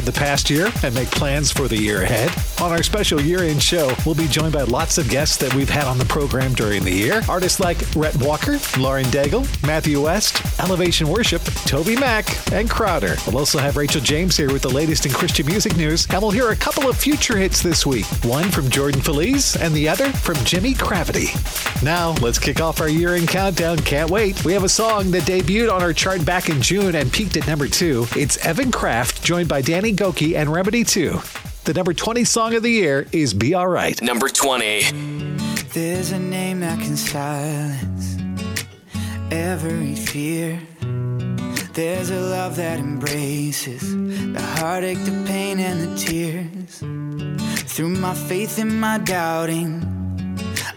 at the past year and make plans for the year ahead. On our special year end show, we'll be joined by lots of guests that we've had on the program during the year. Artists like Rhett Walker, Lauren Daigle, Matthew West, Elevation Worship, TobyMac, and Crowder. We'll also have Rachel James here with the latest in Christian music news, and we'll hear a couple of future hits this week. One from Jordan Feliz and the other from Jimmy Gravity. Now, let's kick off our year end countdown. Can't wait. We have a song that debuted on our chart back in June and peaked at number two. It's Evan Craft, joined by Danny Gokey and Redimi2. The number 20 song of the year is Be Alright. Number 20. There's a name that can silence every fear. There's a love that embraces the heartache, the pain, and the tears. Through my faith and my doubting,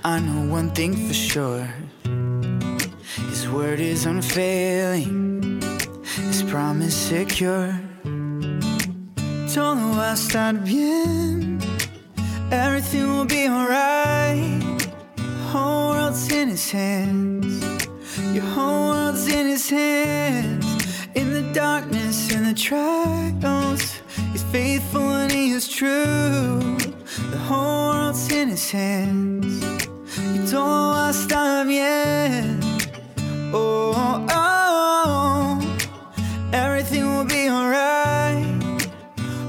I know one thing for sure His word is unfailing, His promise secure. Todo va a estar bien. Everything will be alright. The whole world's in his hands. Your whole world's in his hands. In the darkness and the trials, he's faithful and he is true. The whole world's in his hands. Y todo va a estar bien. Oh, oh, oh. everything will be alright.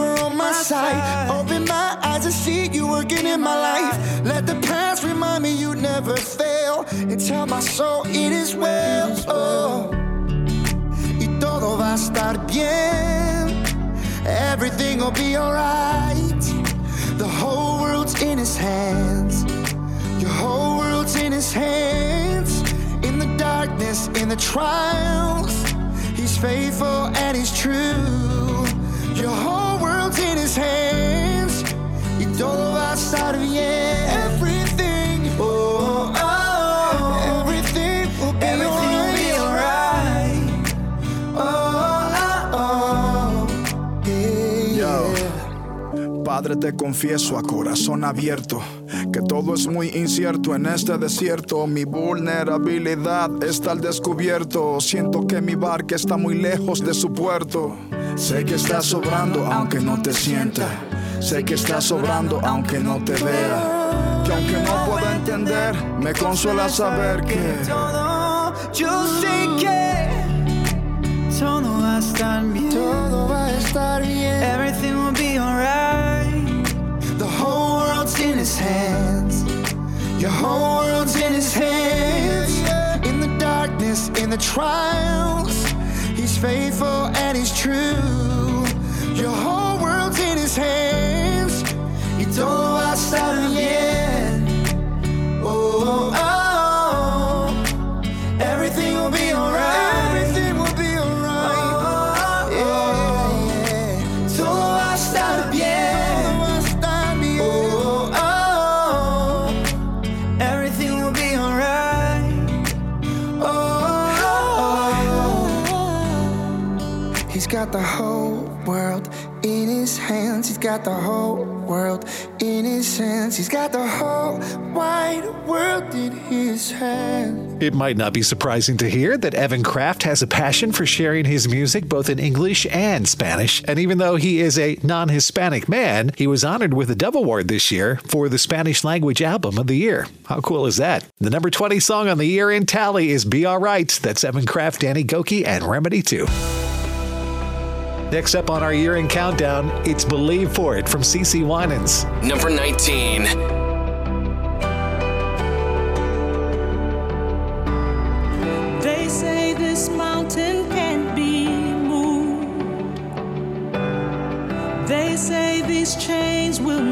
are on my side. Open my eyes to see you working in my life. Let the past remind me you never fail. And tell my soul it is well. Oh. Y todo va a estar bien. Everything will be alright. The whole world's in his hands. Your whole world's in his hands. In the darkness, in the trials, he's faithful and he's true. Your whole in his hands. Y todo va a estar bien. Padre, te confieso a corazón abierto que todo es muy incierto en este desierto. Mi vulnerabilidad está al descubierto. Siento que mi barca está muy lejos de su puerto. Sé que está sobrando aunque no te sienta. Sé que está sobrando aunque no te vea. Que aunque no pueda entender, me consuela saber que todo, yo sé que todo va a estar bien. todo va a estar bien. Everything will be alright. His hands. Your whole world's in his hands. In the darkness, in the trials, he's faithful and he's true. Your whole world's in his hands. Y todo va a estar bien. Oh, got the whole world in his hands. He's got the whole wide world in his hands. It might not be surprising to hear that Evan Craft has a passion for sharing his music both in English and Spanish. And even though he is a non Hispanic man, he was honored with a Dove Award this year for the Spanish language album of the year. How cool is that? The number 20 song on the year in tally is Be Alright. That's Evan Craft, Danny Gokey, and Redimi2. Next up on our year in countdown, it's Believe for It from CeCe Winans. Number 19. They say this mountain can't be moved. They say these chains will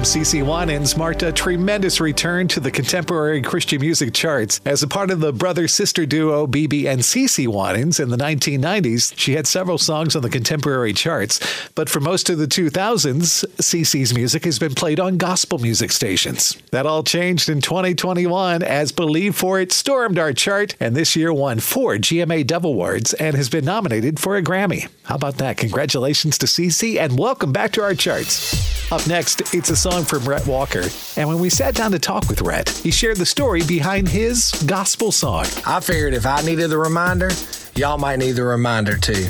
from CeCe Winans marked a tremendous return to the contemporary Christian music charts. As a part of the brother sister duo BeBe and CeCe Winans in the 1990s, she had several songs on the contemporary charts. But for most of the 2000s, CeCe's music has been played on gospel music stations. That all changed in 2021 as Believe for It stormed our chart and this year won four GMA Dove Awards and has been nominated for a Grammy. How about that? Congratulations to CC and welcome back to our charts. Up next, it's a song from Rhett Walker. And when we sat down to talk with Rhett, he shared the story behind his gospel song. I figured if I needed the reminder, y'all might need the reminder too.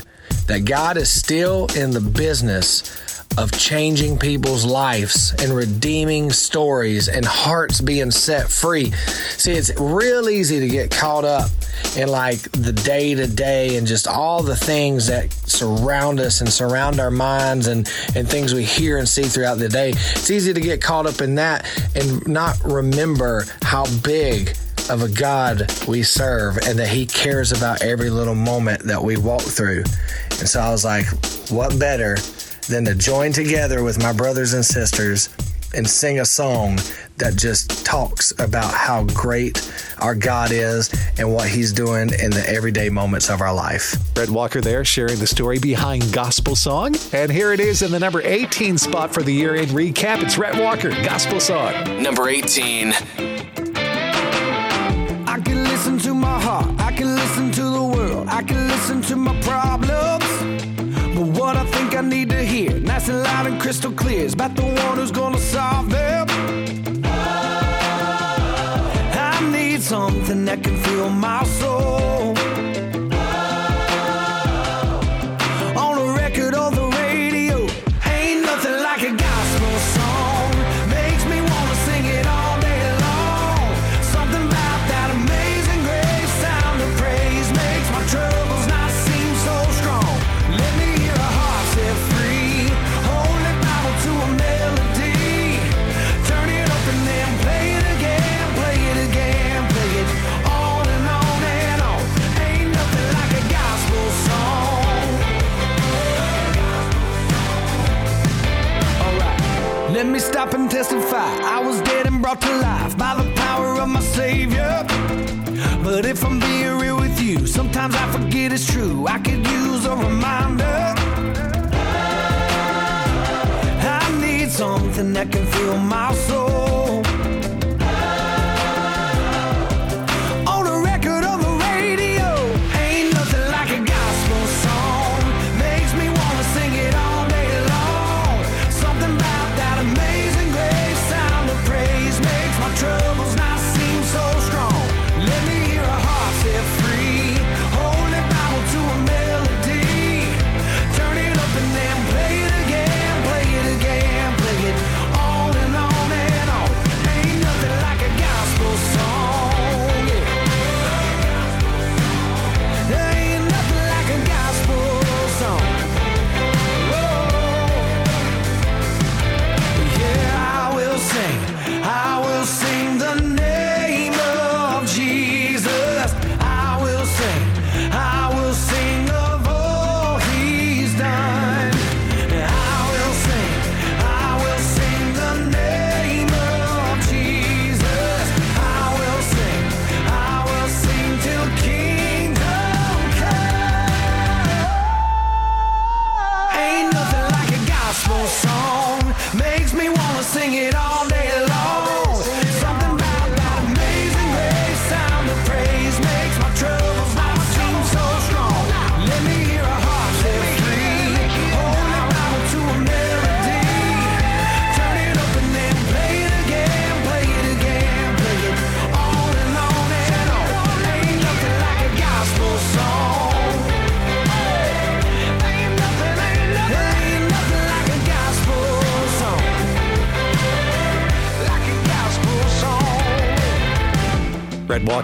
That God is still in the business of changing people's lives and redeeming stories and hearts being set free. See, it's real easy to get caught up in like the day to day and just all the things that surround us and surround our minds and, and things we hear and see throughout the day. It's easy to get caught up in that and not remember how big of a God we serve and that He cares about every little moment that we walk through. And so I was like, what better than to join together with my brothers and sisters and sing a song that just talks about how great our God is and what He's doing in the everyday moments of our life. Rhett Walker there sharing the story behind Gospel Song. And here it is in the number 18 spot for the year in recap. It's Rhett Walker, Gospel Song. Number 18. I can listen to my heart, I can listen to the world, I can listen to my problems. What I think I need to hear, nice and loud and crystal clear, is about the one who's gonna solve them. I need something that can fill my soul.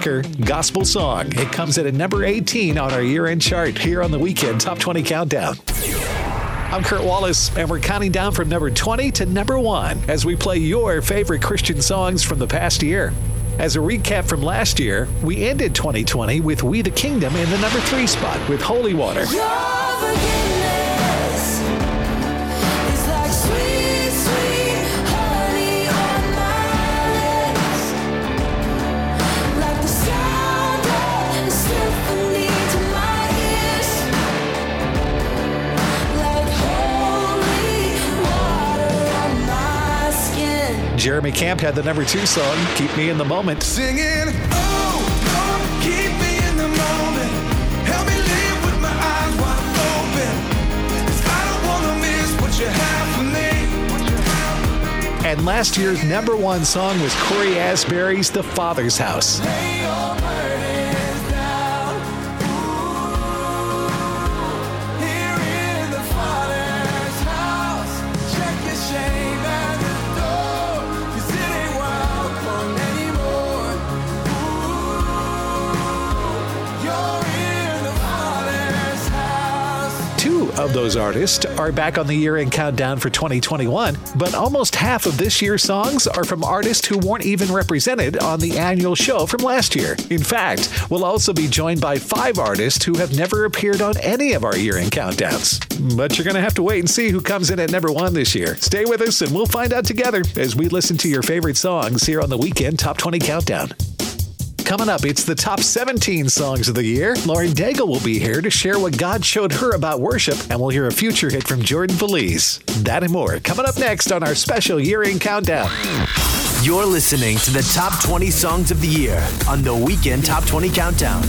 Gospel Song. It comes in at number 18 on our year end chart here on the weekend Top 20 Countdown. I'm Kurt Wallace, and we're counting down from number 20 to number 1 as we play your favorite Christian songs from the past year. As a recap from last year, we ended 2020 with We the Kingdom in the number 3 spot with Holy Water. Jeremy Camp had the number 2 song, Keep Me in the Moment. Singing, oh, keep me in the moment. Help me live with my eyes wide open. 'Cause I don't wanna miss what you have for me. And last year's number 1 song was Cory Asbury's The Father's House. Of those artists are back on the year end countdown for 2021, but almost half of this year's songs are from artists who weren't even represented on the annual show from last year. In fact, we'll also be joined by five artists who have never appeared on any of our year end countdowns. But you're going to have to wait and see who comes in at number one this year. Stay with us and we'll find out together as we listen to your favorite songs here on the Weekend Top 20 Countdown. Coming up, it's the top 17 songs of the year. Lauren Daigle will be here to share what God showed her about worship, and we'll hear a future hit from Jordan Feliz. That and more coming up next on our special year end countdown. You're listening to the top 20 songs of the year on the Weekend Top 20 Countdown.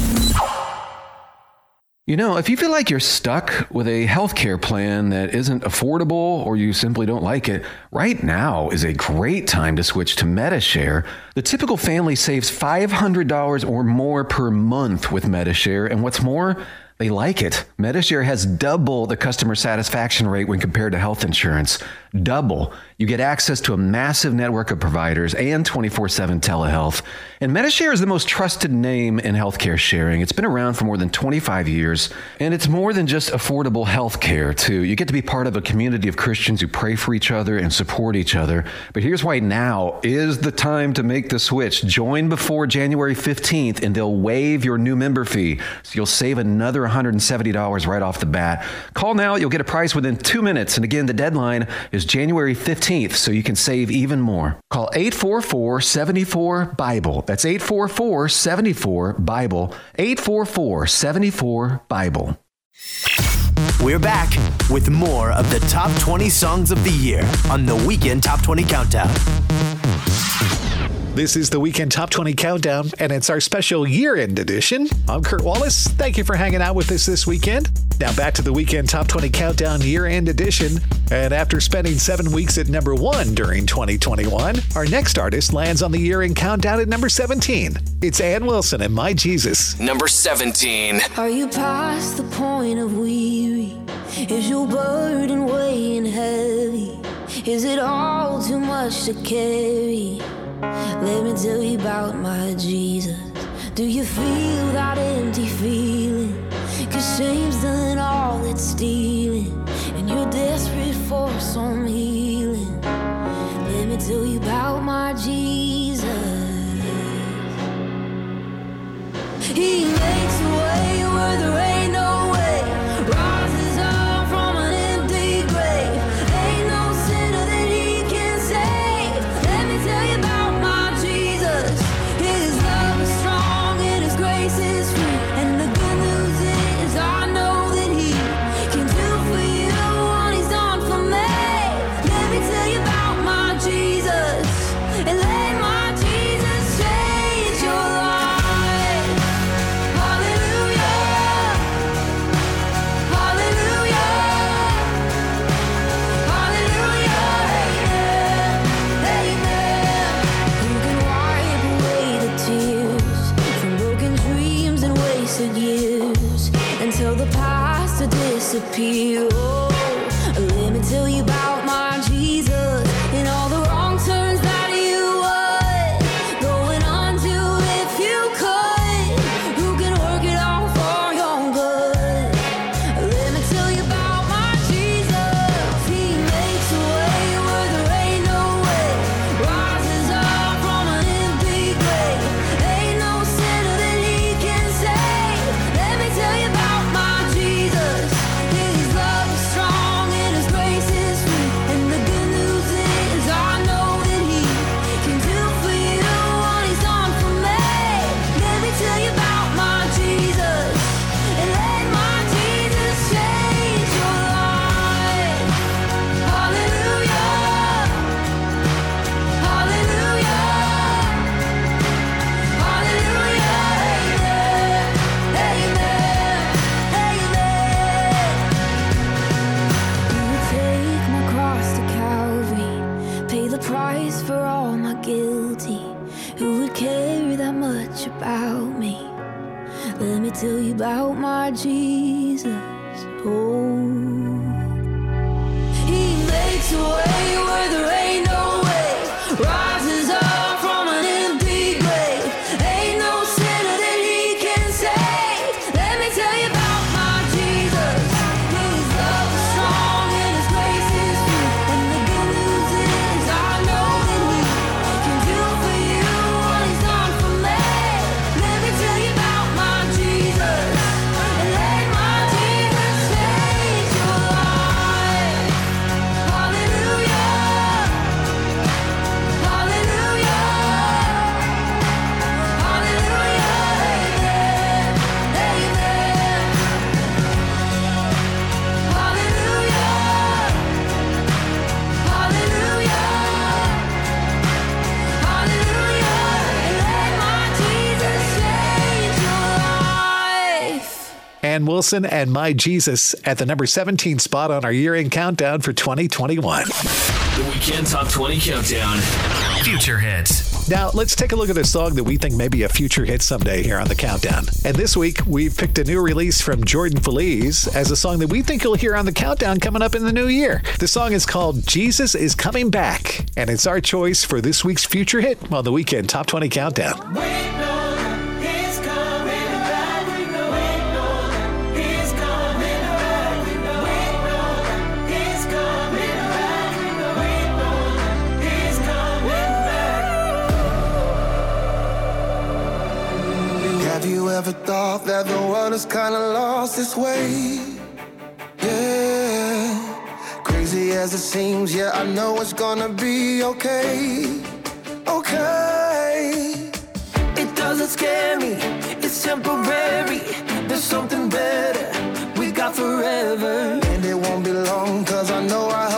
You know, if you feel like you're stuck with a healthcare plan that isn't affordable or you simply don't like it, right now is a great time to switch to Medi-Share. The typical family saves $500 or more per month with Medi-Share, and what's more, they like it. Medi-Share has double the customer satisfaction rate when compared to health insurance. Double. You get access to a massive network of providers and 24 7 telehealth. And Medi-Share is the most trusted name in healthcare sharing. It's been around for more than 25 years, and it's more than just affordable healthcare, too. You get to be part of a community of Christians who pray for each other and support each other. But here's why now is the time to make the switch. Join before January 15th, and they'll waive your new member fee. So you'll save another $170 right off the bat. Call now, you'll get a price within two minutes. And again, the deadline is January 15th, so you can save even more. Call 844 74 Bible. That's 844 74 Bible. 844 74 Bible. We're back with more of the top 20 songs of the year on the Weekend Top 20 Countdown. This is the Weekend Top 20 Countdown, and it's our special year end edition. I'm Kurt Wallace. Thank you for hanging out with us this weekend. Now back to the Weekend Top 20 Countdown year end edition. And after spending seven weeks at number one during 2021, our next artist lands on the year end countdown at number 17. It's Anne Wilson and My Jesus. Number 17. Are you past the point of weary? Is your burden weighing heavy? Is it all too much to carry? Let me tell you about my Jesus. Do you feel that empty feeling? Cause shame's done all it's stealing, and you're desperate for some healing. Let me tell you about my Jesus. He makes a way where there ain't Wilson and My Jesus at the number 17 spot on our year end countdown for 2021. The Weekend Top 20 Countdown. Future hits. Now, let's take a look at a song that we think may be a future hit someday here on the countdown. And this week, we've picked a new release from Jordan Feliz as a song that we think you'll hear on the countdown coming up in the new year. The song is called Jesus is Coming Back, and it's our choice for this week's future hit on the weekend Top 20 Countdown. The kinda lost its way? Yeah. Crazy as it seems, yeah, I know it's gonna be okay. Okay. It doesn't scare me, it's temporary. There's something better we got forever. And it won't be long, cause I know our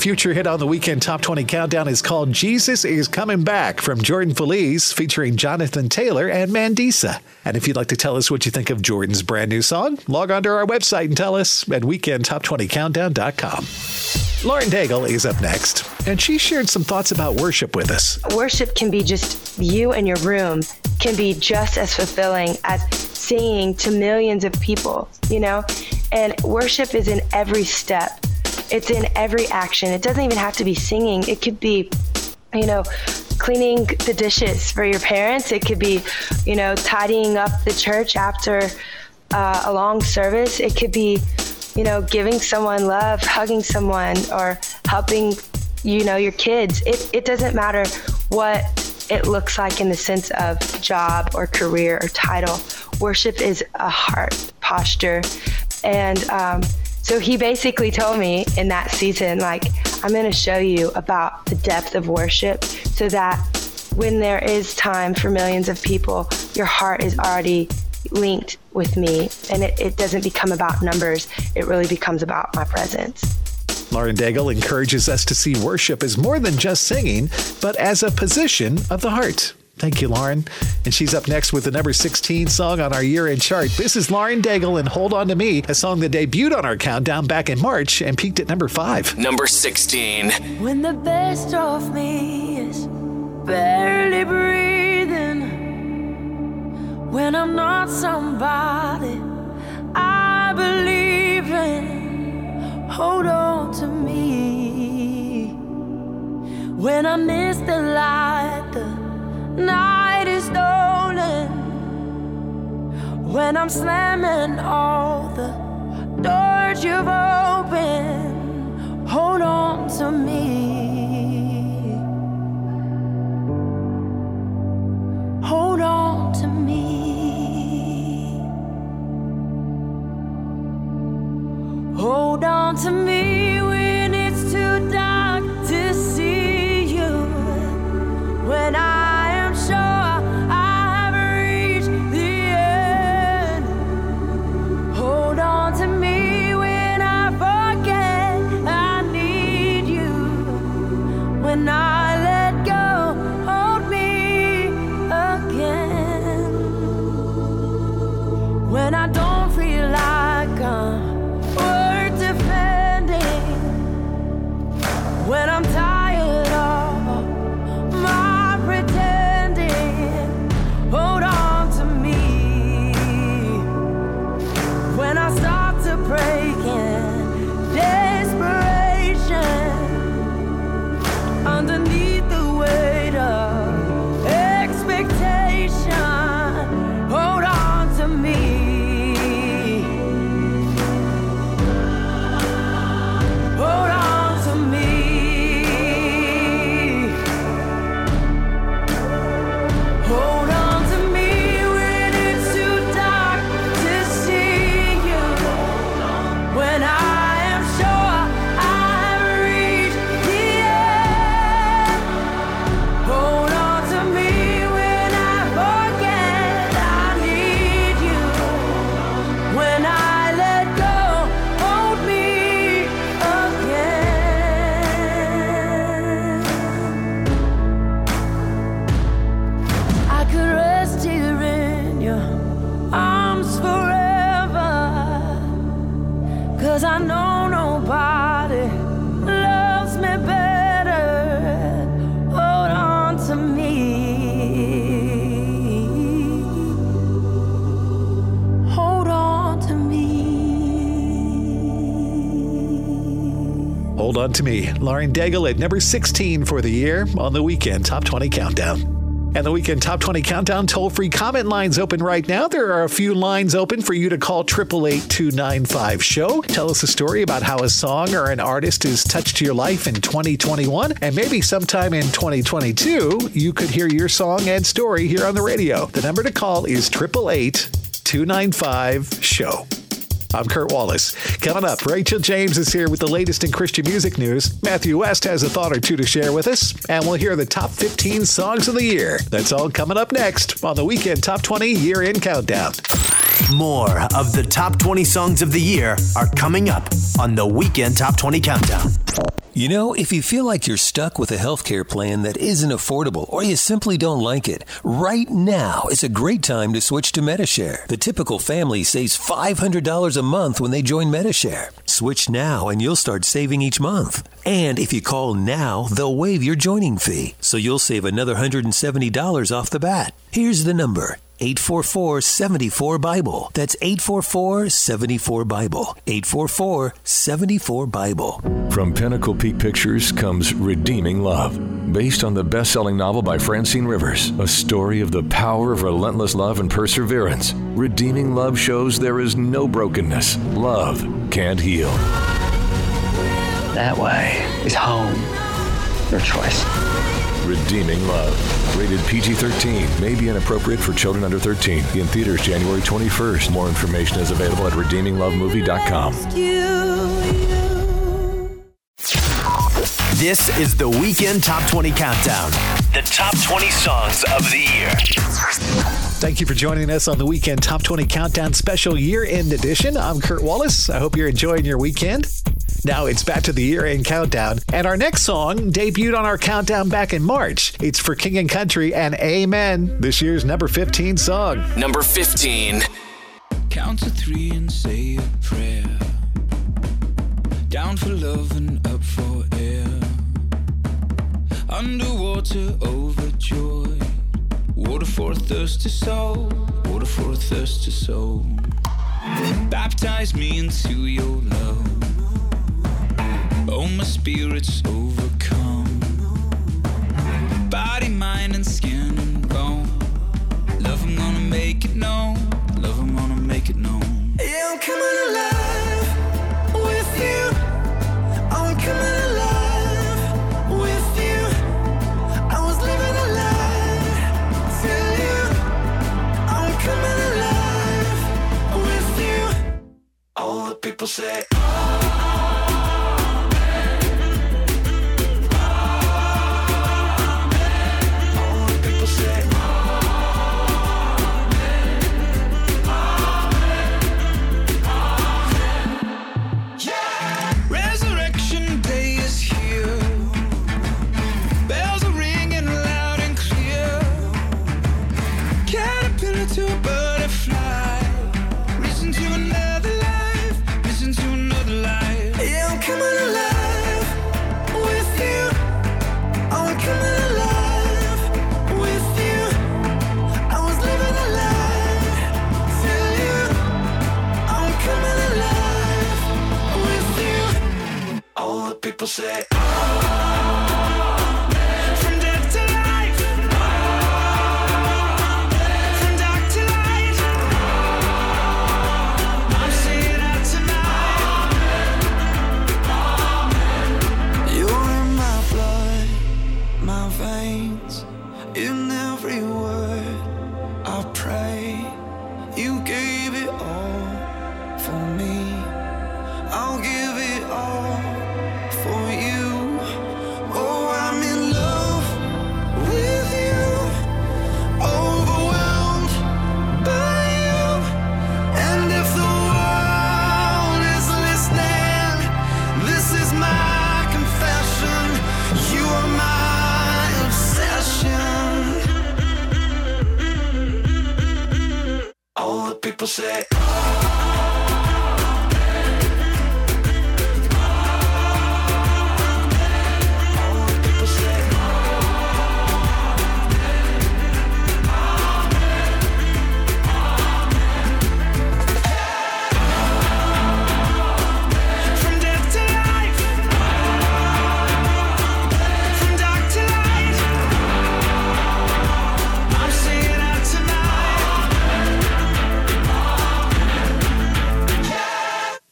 future hit on the weekend top 20 countdown is called Jesus is Coming Back from Jordan Feliz, featuring Jonathan Traylor and Mandisa. And if you'd like to tell us what you think of Jordan's brand new song, log on to our website and tell us at weekendtop20countdown.com. Lauren Daigle is up next, and she shared some thoughts about worship with us. Worship can be just you and your room, can be just as fulfilling as singing to millions of people, you know? And worship is in every step, it's in every action. It doesn't even have to be singing, it could be, you know, cleaning the dishes for your parents, it could be, you know, tidying up the church after uh, a long service, it could be, you know, giving someone love, hugging someone, or helping, you know, your kids. It, it doesn't matter what it looks like in the sense of job or career or title. Worship is a heart posture. And um, so he basically told me in that season, like, I'm going to show you about the depth of worship so that when there is time for millions of people, your heart is already linked with me and it, it doesn't become about numbers. It really becomes about my presence. Lauren Daigle encourages us to see worship as more than just singing, but as a position of the heart. Thank you, Lauren. And she's up next with the number 16 song on our year end chart. This is Lauren Daigle and Hold On to Me, a song that debuted on our countdown back in March and peaked at number five. Number 16. When the best of me is barely breathing, when I'm not somebody I believe in, hold on to me. When I miss the light, the night is stolen. When I'm slamming all the doors you've opened, hold on to me. Hold on to me. Hold on to me when it's too dark to see you. When I When I on to me. Lauren Daigle at number 16 for the year on the weekend Top 20 Countdown. And the weekend Top 20 Countdown toll free comment lines open right now. There are a few lines open for you to call 888 295 show. Tell us a story about how a song or an artist has touched your life in 2021. And maybe sometime in 2022, you could hear your song and story here on the radio. The number to call is 888 295 show. I'm Kurt Wallace. Coming up, Rachel James is here with the latest in Christian music news. Matthew West has a thought or two to share with us, and we'll hear the top 15 songs of the year. That's all coming up next on the Weekend Top 20 Year In Countdown. More of the top 20 songs of the year are coming up on the Weekend Top 20 Countdown. You know, if you feel like you're stuck with a healthcare plan that isn't affordable or you simply don't like it, right now is a great time to switch to Medi-Share. The typical family saves $500 a month when they join Medi-Share. Switch now and you'll start saving each month. And if you call now, they'll waive your joining fee, so you'll save another $170 off the bat. Here's the number 844 74 Bible. That's 844 74 Bible. 844 74 Bible. From Pinnacle Peak Pictures comes Redeeming Love, based on the best selling novel by Francine Rivers, a story of the power of relentless love and perseverance. Redeeming Love shows there is no brokenness. Love can't heal. That way is home. Your choice. Redeeming Love. Rated PG 13. May be inappropriate for children under 13. In theaters January 21st. More information is available at redeeminglovemovie.com. This is the Weekend Top 20 Countdown. The top 20 songs of the year. Thank you for joining us on the Weekend Top 20 Countdown Special Year End Edition. I'm Kurt Wallace. I hope you're enjoying your weekend. Now it's back to the year end countdown, and our next song debuted on our countdown back in March. It's for King and Country and Amen, this year's number 15 song. Number 15. Count to three and say a prayer. Down for love and up for air. Underwater, overjoyed. Water for a thirsty soul. Water for a thirsty soul. Baptize me into your love. Oh, my spirit's overcome. Body, mind, and skin and bone. Love, I'm gonna make it known. Love, I'm gonna make it known. Yeah, I'm coming alive with you. I'm coming alive with you. I was living a lie till you. I'm coming alive with you. All the people say, oh.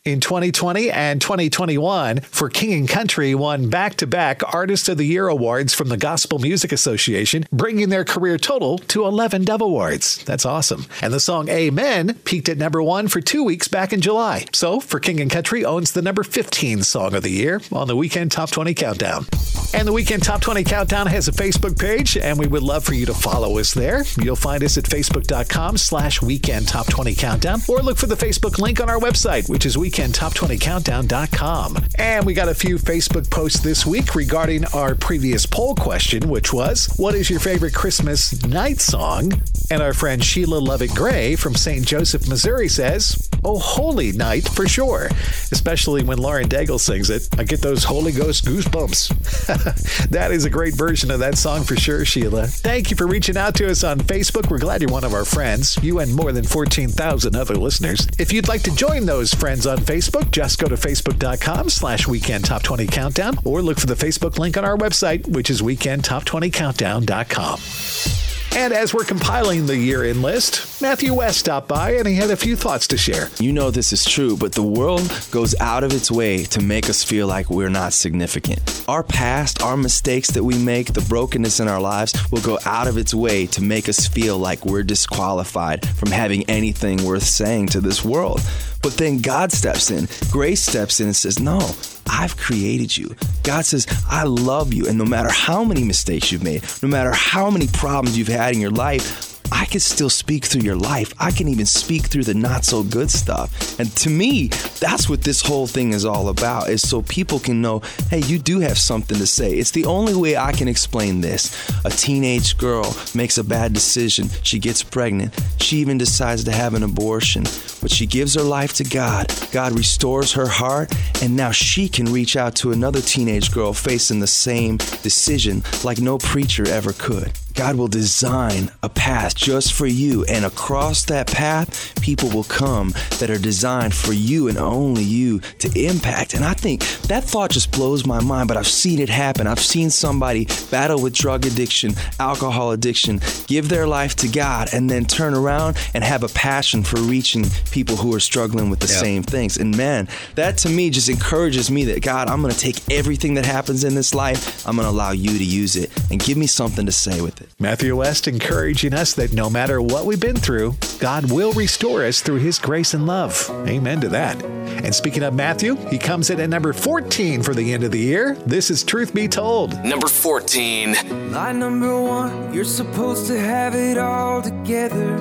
In 2020 and 2021, for King and Country won back to back Artist of the Year awards from the Gospel Music Association, bringing their career total to 11 Dove Awards. That's awesome. And the song Amen peaked at number one for two weeks back in July. So, for King and Country owns the number 15 song of the year on the Weekend Top 20 Countdown. And the Weekend Top 20 Countdown has a Facebook page, and we would love for you to follow us there. You'll find us at facebook.com slash Weekend Top 20 Countdown, or look for the Facebook link on our website, which is weekendtop20countdown.com. And we got a few Facebook posts this week regarding our previous poll question, which was, what is your favorite Christmas night song? And our friend Sheila Lovett Gray from St. Joseph, Missouri says, Oh, Holy Night for sure. Especially when Lauren Daigle sings it. I get those Holy Ghost goosebumps. that is a great version of that song for sure, Sheila. Thank you for reaching out to us on Facebook. We're glad you're one of our friends, you and more than 14,000 other listeners. If you'd like to join those friends on Facebook, just go to facebook.com slash weekend top 20 countdown or look for the Facebook link on our website, which is weekendtop20countdown.com. And as we're compiling the year in list, Matthew West stopped by and he had a few thoughts to share. You know this is true, but the world goes out of its way to make us feel like we're not significant. Our past, our mistakes that we make, the brokenness in our lives will go out of its way to make us feel like we're disqualified from having anything worth saying to this world. But then God steps in, grace steps in and says, No, I've created you. God says, I love you. And no matter how many mistakes you've made, no matter how many problems you've had in your life, I can still speak through your life. I can even speak through the not so good stuff. And to me, that's what this whole thing is all about is so people can know, hey, you do have something to say. It's the only way I can explain this. A teenage girl makes a bad decision. She gets pregnant. She even decides to have an abortion. But she gives her life to God. God restores her heart, and now she can reach out to another teenage girl facing the same decision like no preacher ever could. God will design a path just for you, and across that path, people will come that are designed for you and only you to impact. And I think that thought just blows my mind, but I've seen it happen. I've seen somebody battle with drug addiction, alcohol addiction, give their life to God, and then turn around and have a passion for reaching people who are struggling with the Yeah. same things. And man, that to me just encourages me that God, I'm going to take everything that happens in this life, I'm going to allow you to use it and give me something to say with it. Matthew West encouraging us that no matter what we've been through, God will restore us through his grace and love. Amen to that. And speaking of Matthew, he comes in at number 14 for the end of the year. This is Truth Be Told. Number 14. Lie number one, you're supposed to have it all together.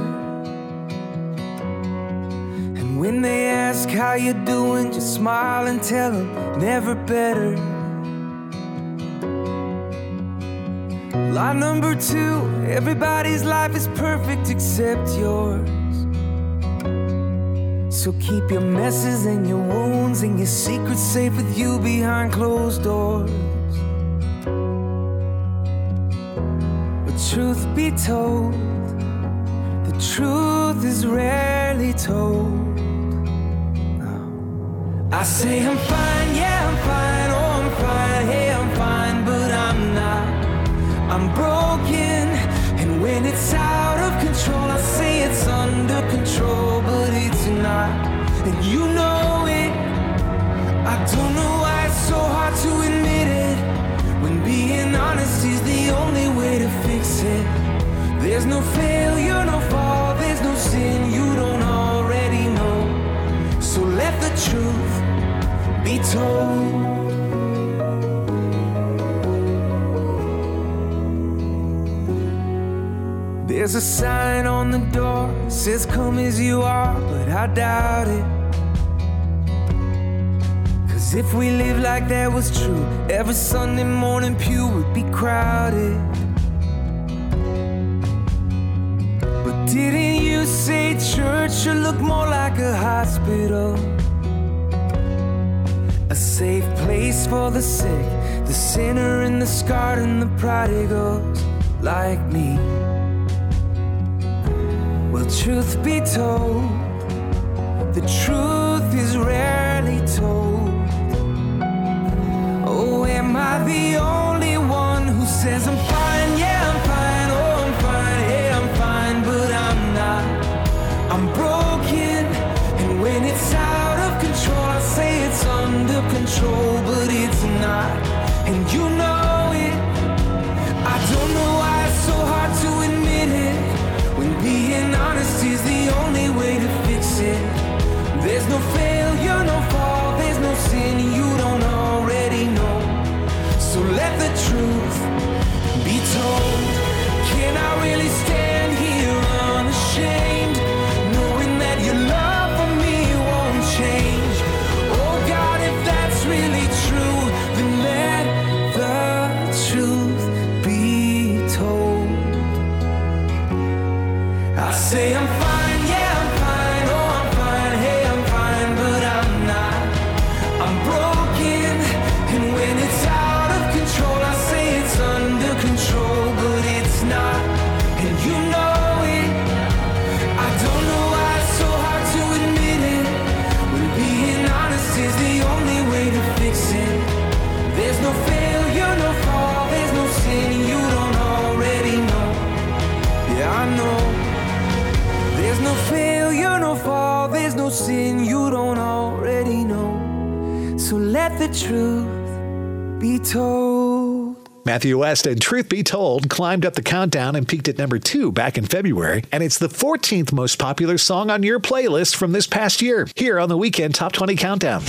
And when they ask how you're doing, just smile and tell them never better. Lie number two, everybody's life is perfect except yours. So keep your messes and your wounds and your secrets safe with you behind closed doors. But truth be told, the truth is rarely told. I say I'm fine, yeah, I'm fine, oh, I'm fine, hey, I'm broken, and when it's out of control, I say it's under control, but it's not. And you know it. I don't know why it's so hard to admit it. When being honest is the only way to fix it. There's no failure, no fall, there's no sin you don't already know. So let the truth be told. There's a sign on the door, says come as you are, but I doubt it. Cause if we live like that was true, every Sunday morning pew would be crowded. But didn't you say church should look more like a hospital? A safe place for the sick, the sinner and the scarred and the prodigals like me. Well, truth be told, the truth is rarely told. Oh, am I the only one who says I'm fine? Yeah, I'm fine. Oh, I'm fine. Hey, I'm fine, but I'm not. I'm broken, and when it's out of control, I say it's under control, but it's not. And you the truth be told. Matthew West and Truth Be Told climbed up the countdown and peaked at number two back in February, and it's the 14th most popular song on your playlist from this past year here on the Weekend Top 20 Countdown.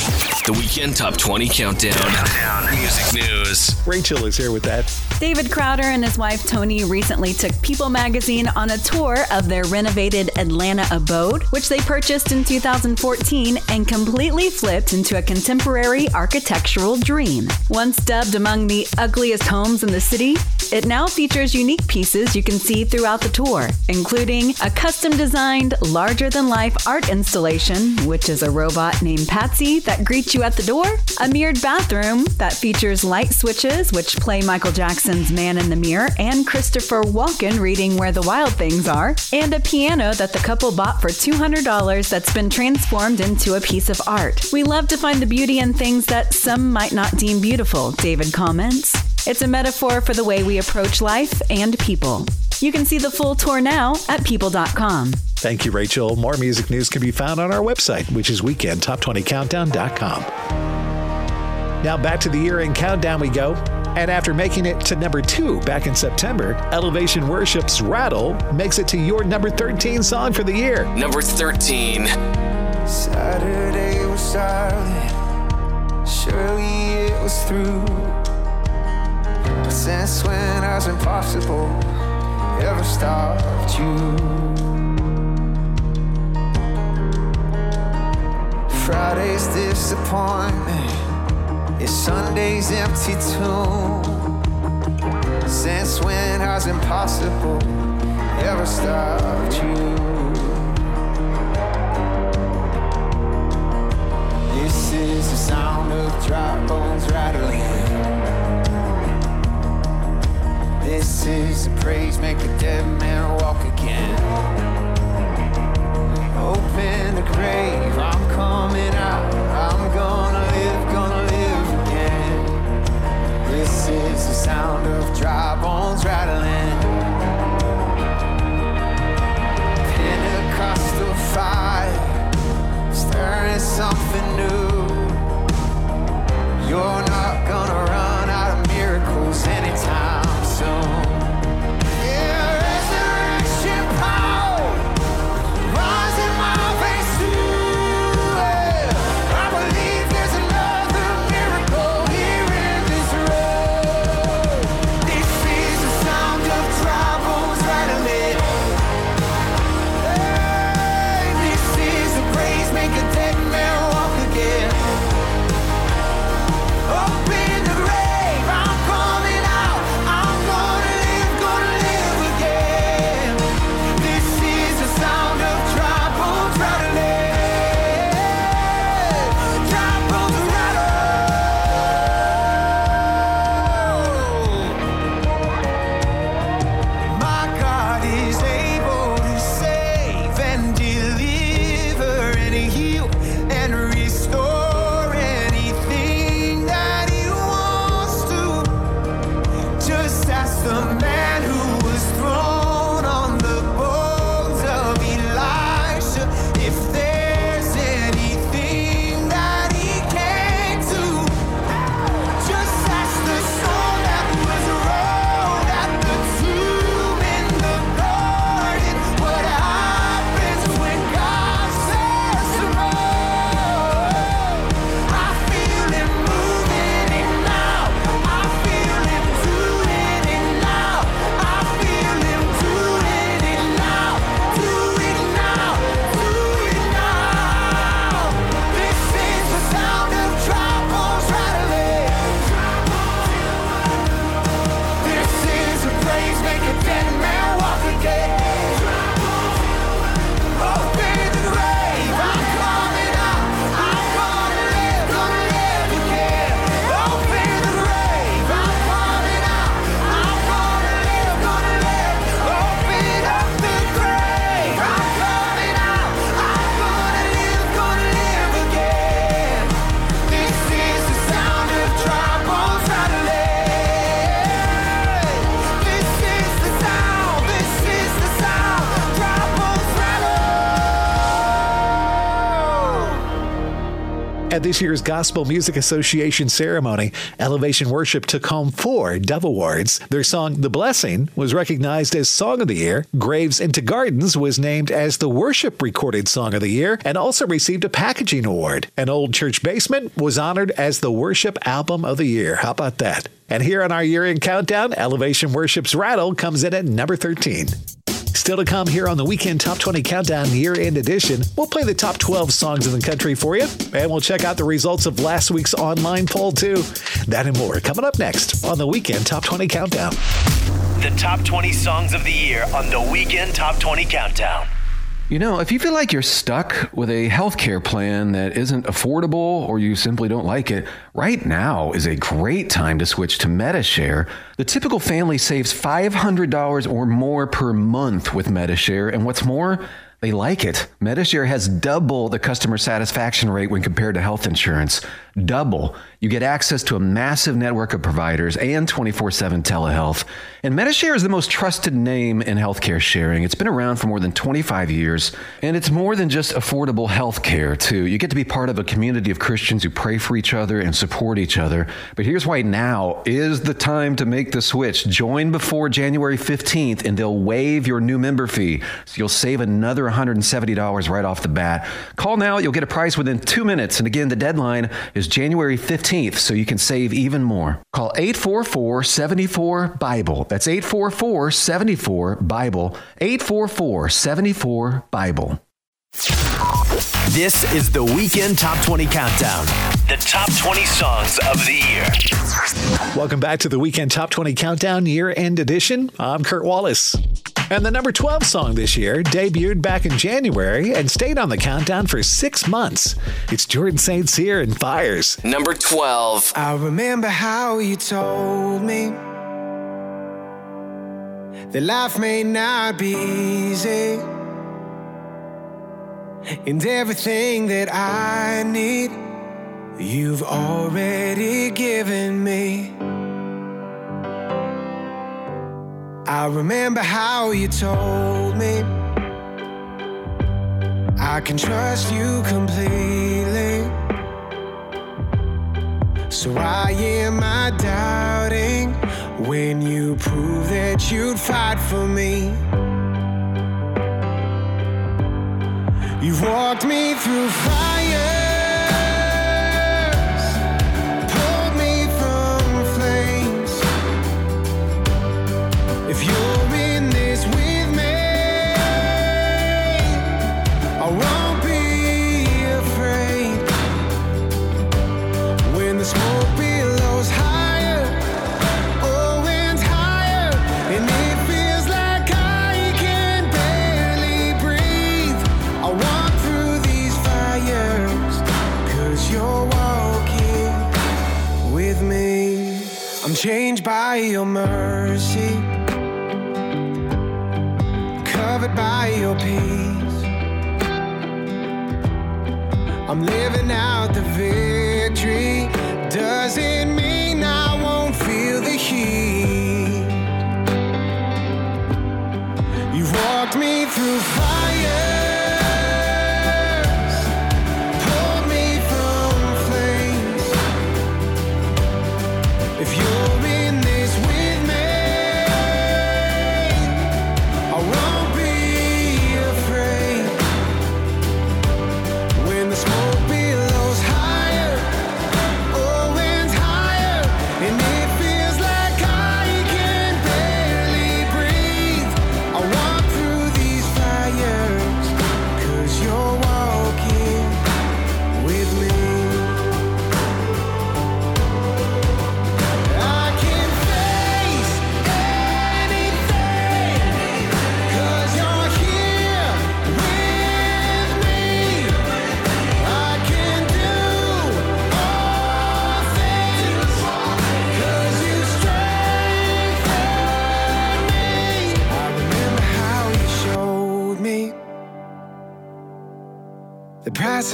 The Weekend Top 20 Countdown. Music news. Rachel is here with that. David Crowder and his wife Toni recently took People magazine on a tour of their renovated Atlanta abode, which they purchased in 2014 and completely flipped into a contemporary architectural dream. Once dubbed among the ugliest homes in the city, it now features unique pieces you can see throughout the tour, including a custom designed, larger than life art installation, which is a robot named Patsy that greets you at the door, a mirrored bathroom that features light switches which play Michael Jackson's Man in the Mirror and Christopher Walken reading Where the Wild Things Are, and a piano that the couple bought for $200 that's been transformed into a piece of art. We love to find the beauty in things that some might not deem beautiful, David comments. It's a metaphor for the way we approach life and people. You can see the full tour now at people.com. Thank you, Rachel. More music news can be found on our website, which is weekendtop20countdown.com. Now back to the year end countdown we go. And after making it to number two back in September, Elevation Worship's Rattle makes it to your number 13 song for the year. Number 13. Saturday was silent. Surely it was through. But since when has impossible ever stopped you? Friday's disappointment is Sunday's empty tomb. Since when has impossible ever stopped you? This is the sound of dry bones rattling. This is the praise, make a dead man walk again. Open the grave, I'm coming out. Is the sound of dry bones rattling. Pentecostal fire, stirring something new. You're not gonna run out of miracles anytime soon. This year's Gospel Music Association ceremony, Elevation Worship took home four Dove Awards. Their song, The Blessing, was recognized as Song of the Year. Graves into Gardens was named as the Worship Recorded Song of the Year and also received a Packaging Award. An Old Church Basement was honored as the Worship Album of the Year. How about that? And here on our year end countdown, Elevation Worship's Rattle comes in at number 13. Still to come here on the Weekend Top 20 Countdown Year End Edition, we'll play the top 12 songs in the country for you, and we'll check out the results of last week's online poll, too. That and more coming up next on the Weekend Top 20 Countdown. The top 20 songs of the year on the Weekend Top 20 Countdown. You know, if you feel like you're stuck with a healthcare plan that isn't affordable or you simply don't like it, right now is a great time to switch to Medi-Share. The typical family saves $500 or more per month with Medi-Share, and what's more, they like it. Medi-Share has double the customer satisfaction rate when compared to health insurance. Double. You get access to a massive network of providers and 24 7 telehealth. And Medi-Share is the most trusted name in healthcare sharing. It's been around for more than 25 years, and it's more than just affordable healthcare, too. You get to be part of a community of Christians who pray for each other and support each other. But here's why now is the time to make the switch. Join before January 15th, and they'll waive your new member fee. So you'll save another $170 right off the bat. Call now, you'll get a price within two minutes. And again, the deadline is January 15th, so you can save even more. Call 844 74 Bible. That's 844 74 Bible. 844 74 Bible. This is the Weekend Top 20 Countdown. The top 20 songs of the year. Welcome back to the Weekend Top 20 Countdown Year End Edition. I'm Kurt Wallace. And the number 12 song this year debuted back in January and stayed on the countdown for six months. It's Jordan St. Cyr and Fires. Number 12. I remember how you told me that life may not be easy. And everything that I need, you've already given me. I remember how you told me I can trust you completely. So why am I doubting when you prove that you'd fight for me? You've walked me through fires, changed by your mercy, covered by your peace. I'm living out the victory. Doesn't mean I won't feel the heat. You've walked me through fires,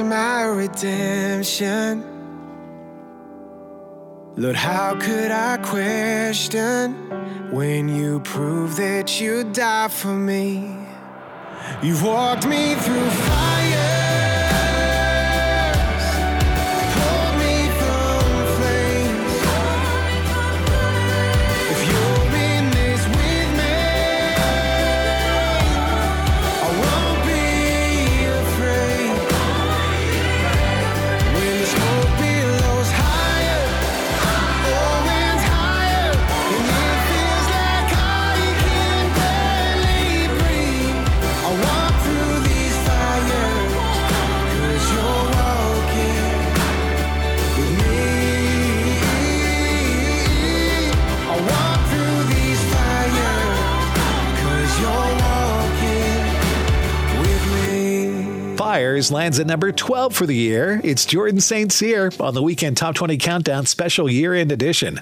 of my redemption. Lord, how could I question when you prove that you died for me? You've walked me through fires, Sinners lands at number 12 for the year. It's Jordan St. Cyr on the Weekend Top 20 Countdown Special Year End Edition.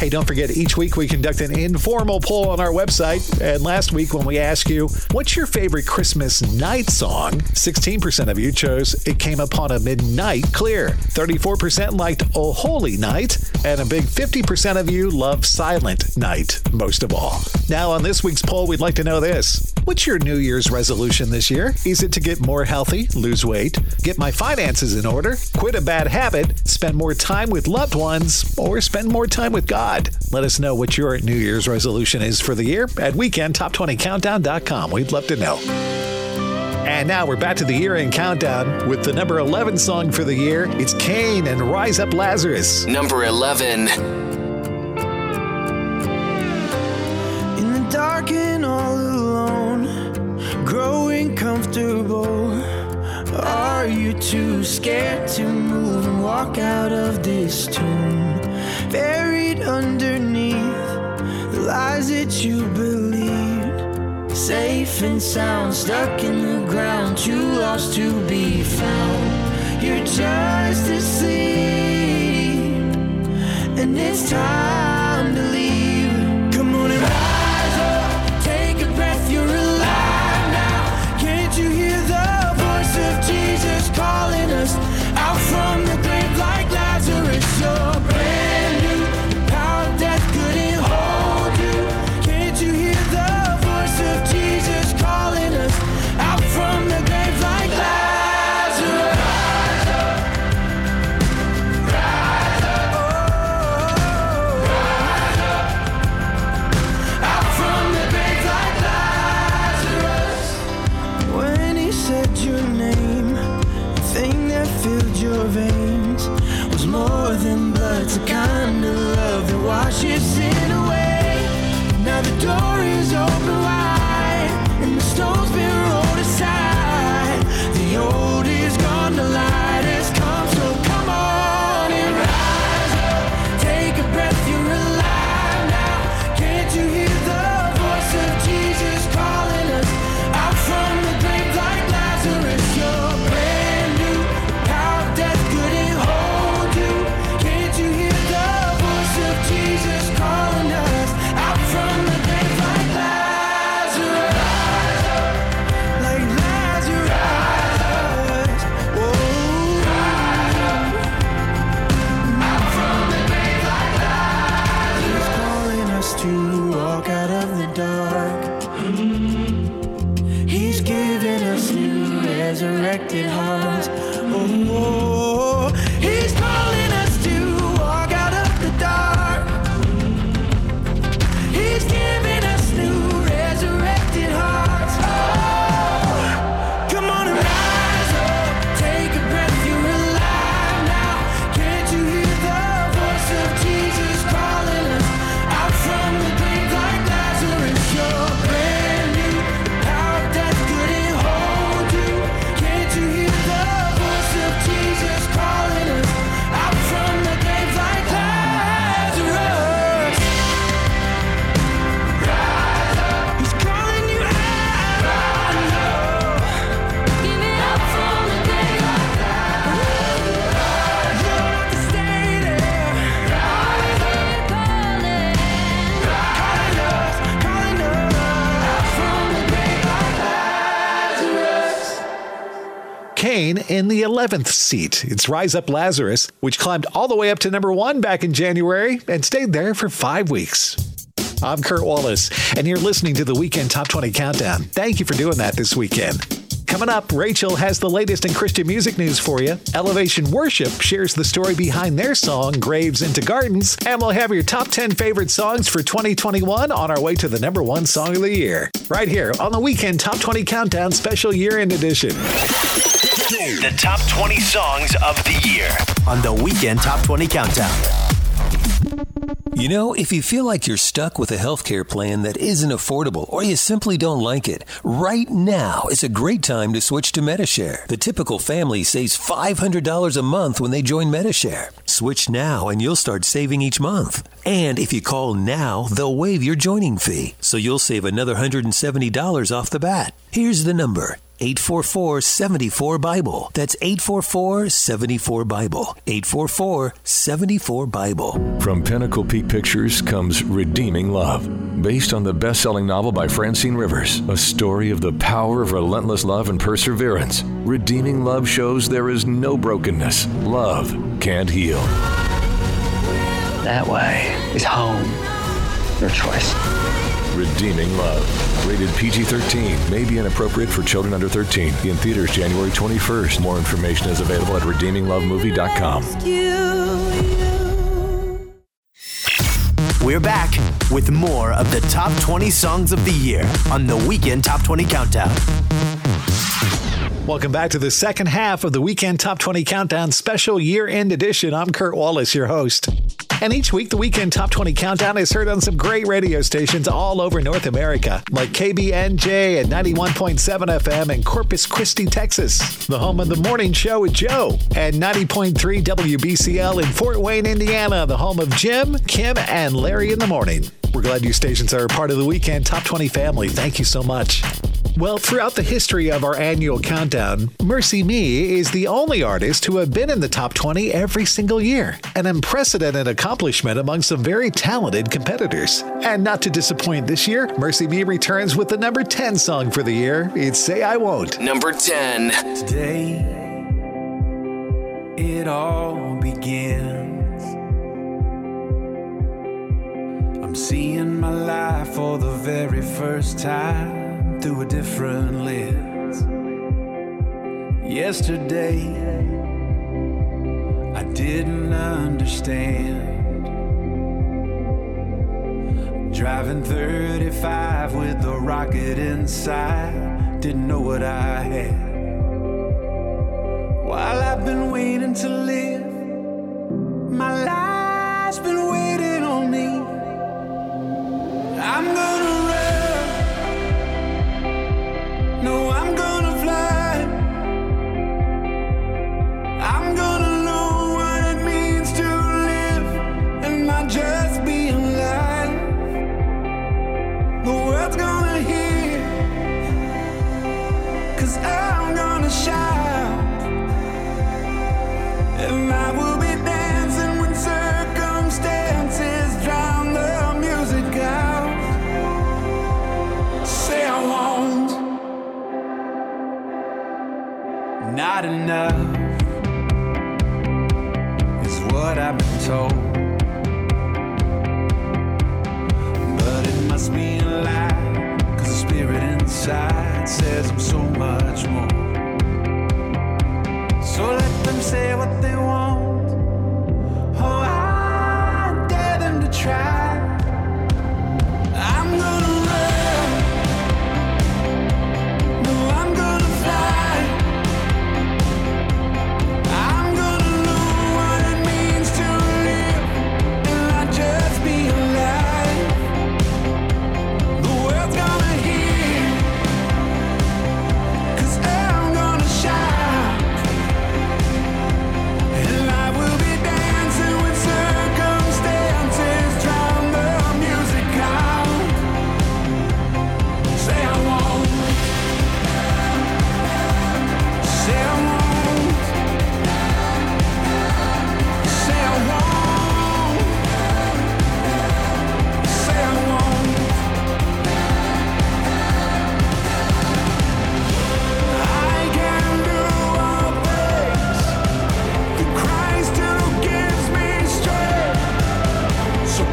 Hey, don't forget, each week we conduct an informal poll on our website. And last week, when we asked you, what's your favorite Christmas night song? 16% of you chose It Came Upon a Midnight Clear. 34% liked Oh Holy Night. And a big 50% of you love Silent Night most of all. Now, on this week's poll, we'd like to know this What's your New Year's resolution this year? Is it to get more healthy, lose weight, get my finances in order, quit a bad habit, spend more time with loved ones, or spend more time with God? Let us know what your New Year's resolution is for the year at weekendtop20countdown.com. We'd love to know. And now we're back to the year end countdown with the number 11 song for the year. It's Cain and Rise Up Lazarus. Number 11. In the dark and all alone, growing comfortable. Are you too scared to move and walk out of this tomb? Buried underneath the lies that you believed. Safe and sound, stuck in the ground, too lost to be found. You're just asleep, and it's time 11th seat. It's Rise Up Lazarus, which climbed all the way up to number one back in January and stayed there for five weeks. I'm Kurt Wallace, and you're listening to the Weekend Top 20 Countdown. Thank you for doing that this weekend. Coming up, Rachel has the latest in Christian music news for you. Elevation Worship shares the story behind their song, Graves into Gardens, and we'll have your top 10 favorite songs for 2021 on our way to the number one song of the year. Right here on the Weekend Top 20 Countdown Special Year End Edition. The top 20 songs of the year on the Weekend Top 20 Countdown. You know, if you feel like you're stuck with a healthcare plan that isn't affordable or you simply don't like it, right now is a great time to switch to Medi-Share. The typical family saves $500 a month when they join Medi-Share. Switch now and you'll start saving each month. And if you call now, they'll waive your joining fee, so you'll save another $170 off the bat. Here's the number 844 74 Bible. That's 844 74 Bible. 844 74 Bible. From Pinnacle Peak Pictures comes Redeeming Love, based on the best selling novel by Francine Rivers, a story of the power of relentless love and perseverance. Redeeming Love shows there is no brokenness. Love can't heal. That way is home. Your choice. Redeeming Love. Rated PG 13. May be inappropriate for children under 13. In theaters January 21st. More information is available at redeeminglovemovie.com. We're back with more of the top 20 songs of the year on the Weekend Top 20 Countdown. Welcome back to the second half of the Weekend Top 20 Countdown Special Year End Edition. I'm Kurt Wallace, your host. And each week, the Weekend Top 20 Countdown is heard on some great radio stations all over North America, like KBNJ at 91.7 FM in Corpus Christi, Texas, the home of the morning show with Joe, and 90.3 WBCL in Fort Wayne, Indiana, the home of Jim, Kim, and Larry in the morning. We're glad you stations are a part of the Weekend Top 20 family. Thank you so much. Well, throughout the history of our annual countdown, MercyMe is the only artist to have been in the top 20 every single year, an unprecedented accomplishment among some very talented competitors. And not to disappoint this year, MercyMe returns with the number 10 song for the year. It's Say I Won't. Number 10. Today, it all begins. I'm seeing my life for the very first time through a different lens. Yesterday, I didn't understand. Driving 35 with the rocket inside, didn't know what I had. While I've been waiting to live, my life's been waiting on me. I'm gonna run. Cause I'm gonna shout. And not just be alive. Who's gonna hear? Cuz I will be Not enough is what I've been told. But it must be a lie, cause the spirit inside says I'm so much more. So let them say what they want. Oh, I dare them to try.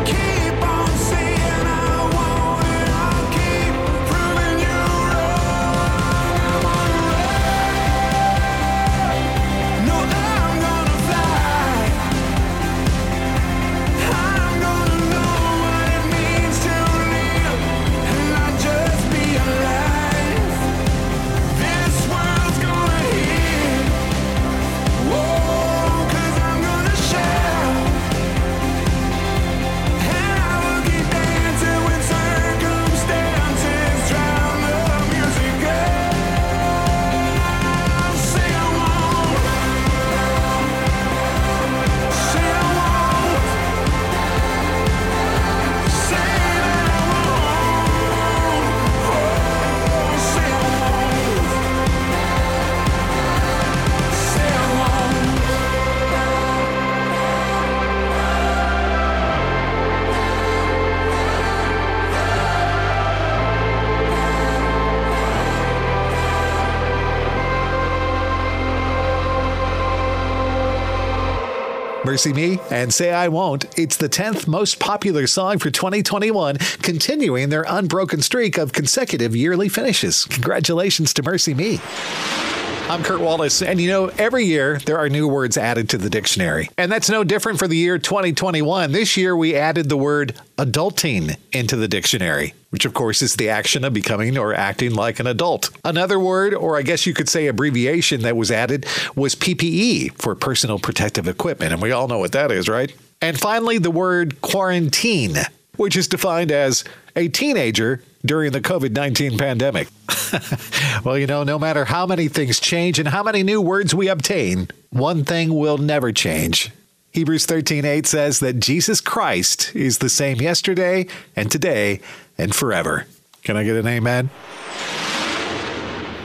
Keep MercyMe and Say I Won't. It's the 10th most popular song for 2021, continuing their unbroken streak of consecutive yearly finishes. Congratulations to MercyMe. I'm Kurt Wallace, and you know, every year there are new words added to the dictionary. And that's no different for the year 2021. This year we added the word adulting into the dictionary, which of course is the action of becoming or acting like an adult. Another word, or I guess you could say abbreviation, that was added was PPE for personal protective equipment. And we all know what that is, right? And finally, the word quarantine, which is defined as a teenager during the COVID 19 pandemic. well, you know, no matter how many things change and how many new words we obtain, one thing will never change. Hebrews 13:8 says that Jesus Christ is the same yesterday and today and forever. Can I get an amen?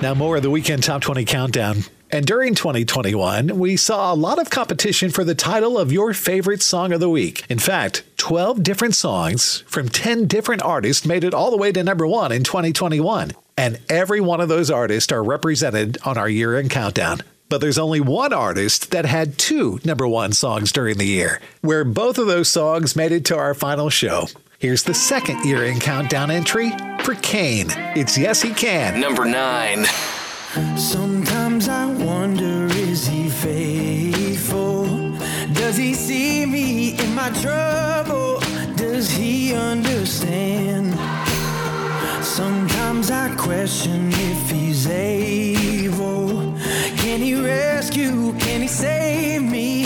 Now more of the weekend top 20 countdown. And during 2021, we saw a lot of competition for the title of your favorite song of the week. In fact, 12 different songs from 10 different artists made it all the way to number one in 2021. And every one of those artists are represented on our year end countdown. But there's only one artist that had two number one songs during the year, where both of those songs made it to our final show. Here's the second year end countdown entry for Cain. It's Yes He Can. Number nine. Sometimes I wonder, is he faithful? Does he see me in my trouble? Does he understand? Sometimes I question if he's able. Can he rescue? Can he save me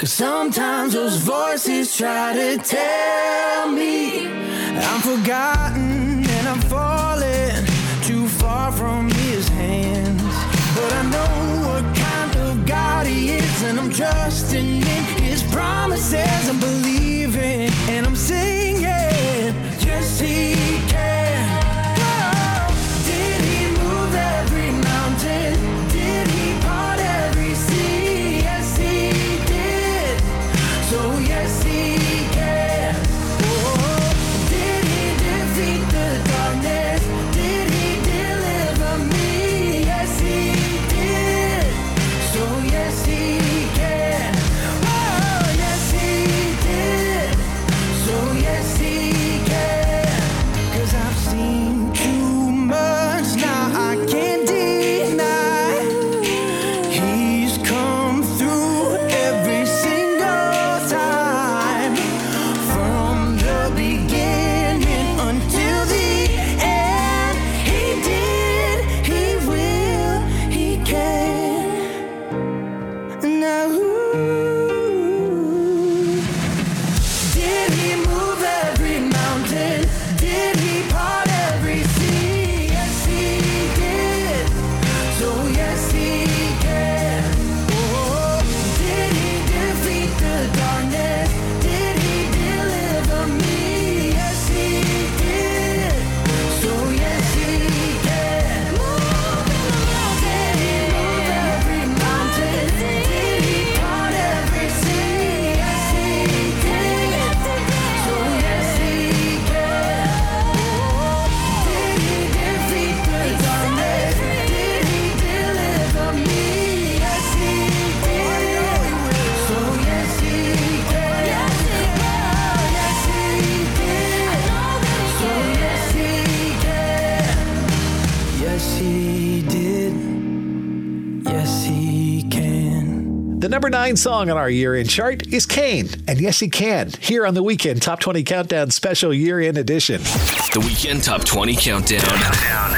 Cause sometimes those voices try to tell me I'm forgotten and I'm falling too far from his hands. But I know what kind of God he is, and I'm trusting in his promises. I'm believing and I'm singing. Yes, he number nine song on our year end chart is Cain, and yes, he can, here on the weekend Top 20 Countdown Special Year End Edition. The Weekend Top 20 Countdown.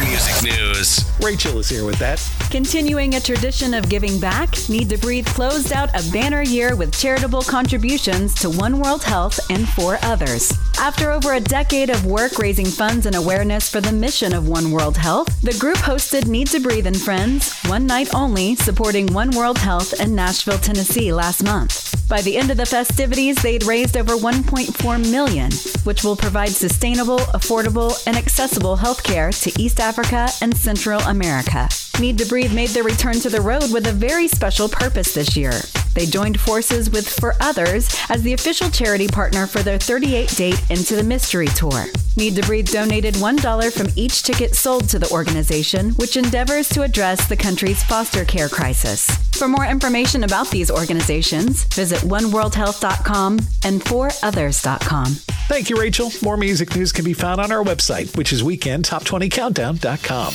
Music news. Rachel is here with that. Continuing a tradition of giving back, Need to Breathe closed out a banner year with charitable contributions to One World Health and four others. After over a decade of work raising funds and awareness for the mission of One World Health, the group hosted Need to Breathe and Friends, one night only, supporting One World Health in Nashville, Tennessee last month. By the end of the festivities, they'd raised over 1.4 million, which will provide sustainable, affordable, and accessible health care to East Africa and Central America. Need to Breathe made their return to the road with a very special purpose this year. They joined forces with For Others as the official charity partner for their 38 date Into the Mystery Tour. Need to Breathe donated $1 from each ticket sold to the organization, which endeavors to address the country's foster care crisis. For more information about these organizations, visit oneworldhealth.com and forothers.com. Thank you, Rachel. More music news can be found on our website, which is weekendtop20countdown.com.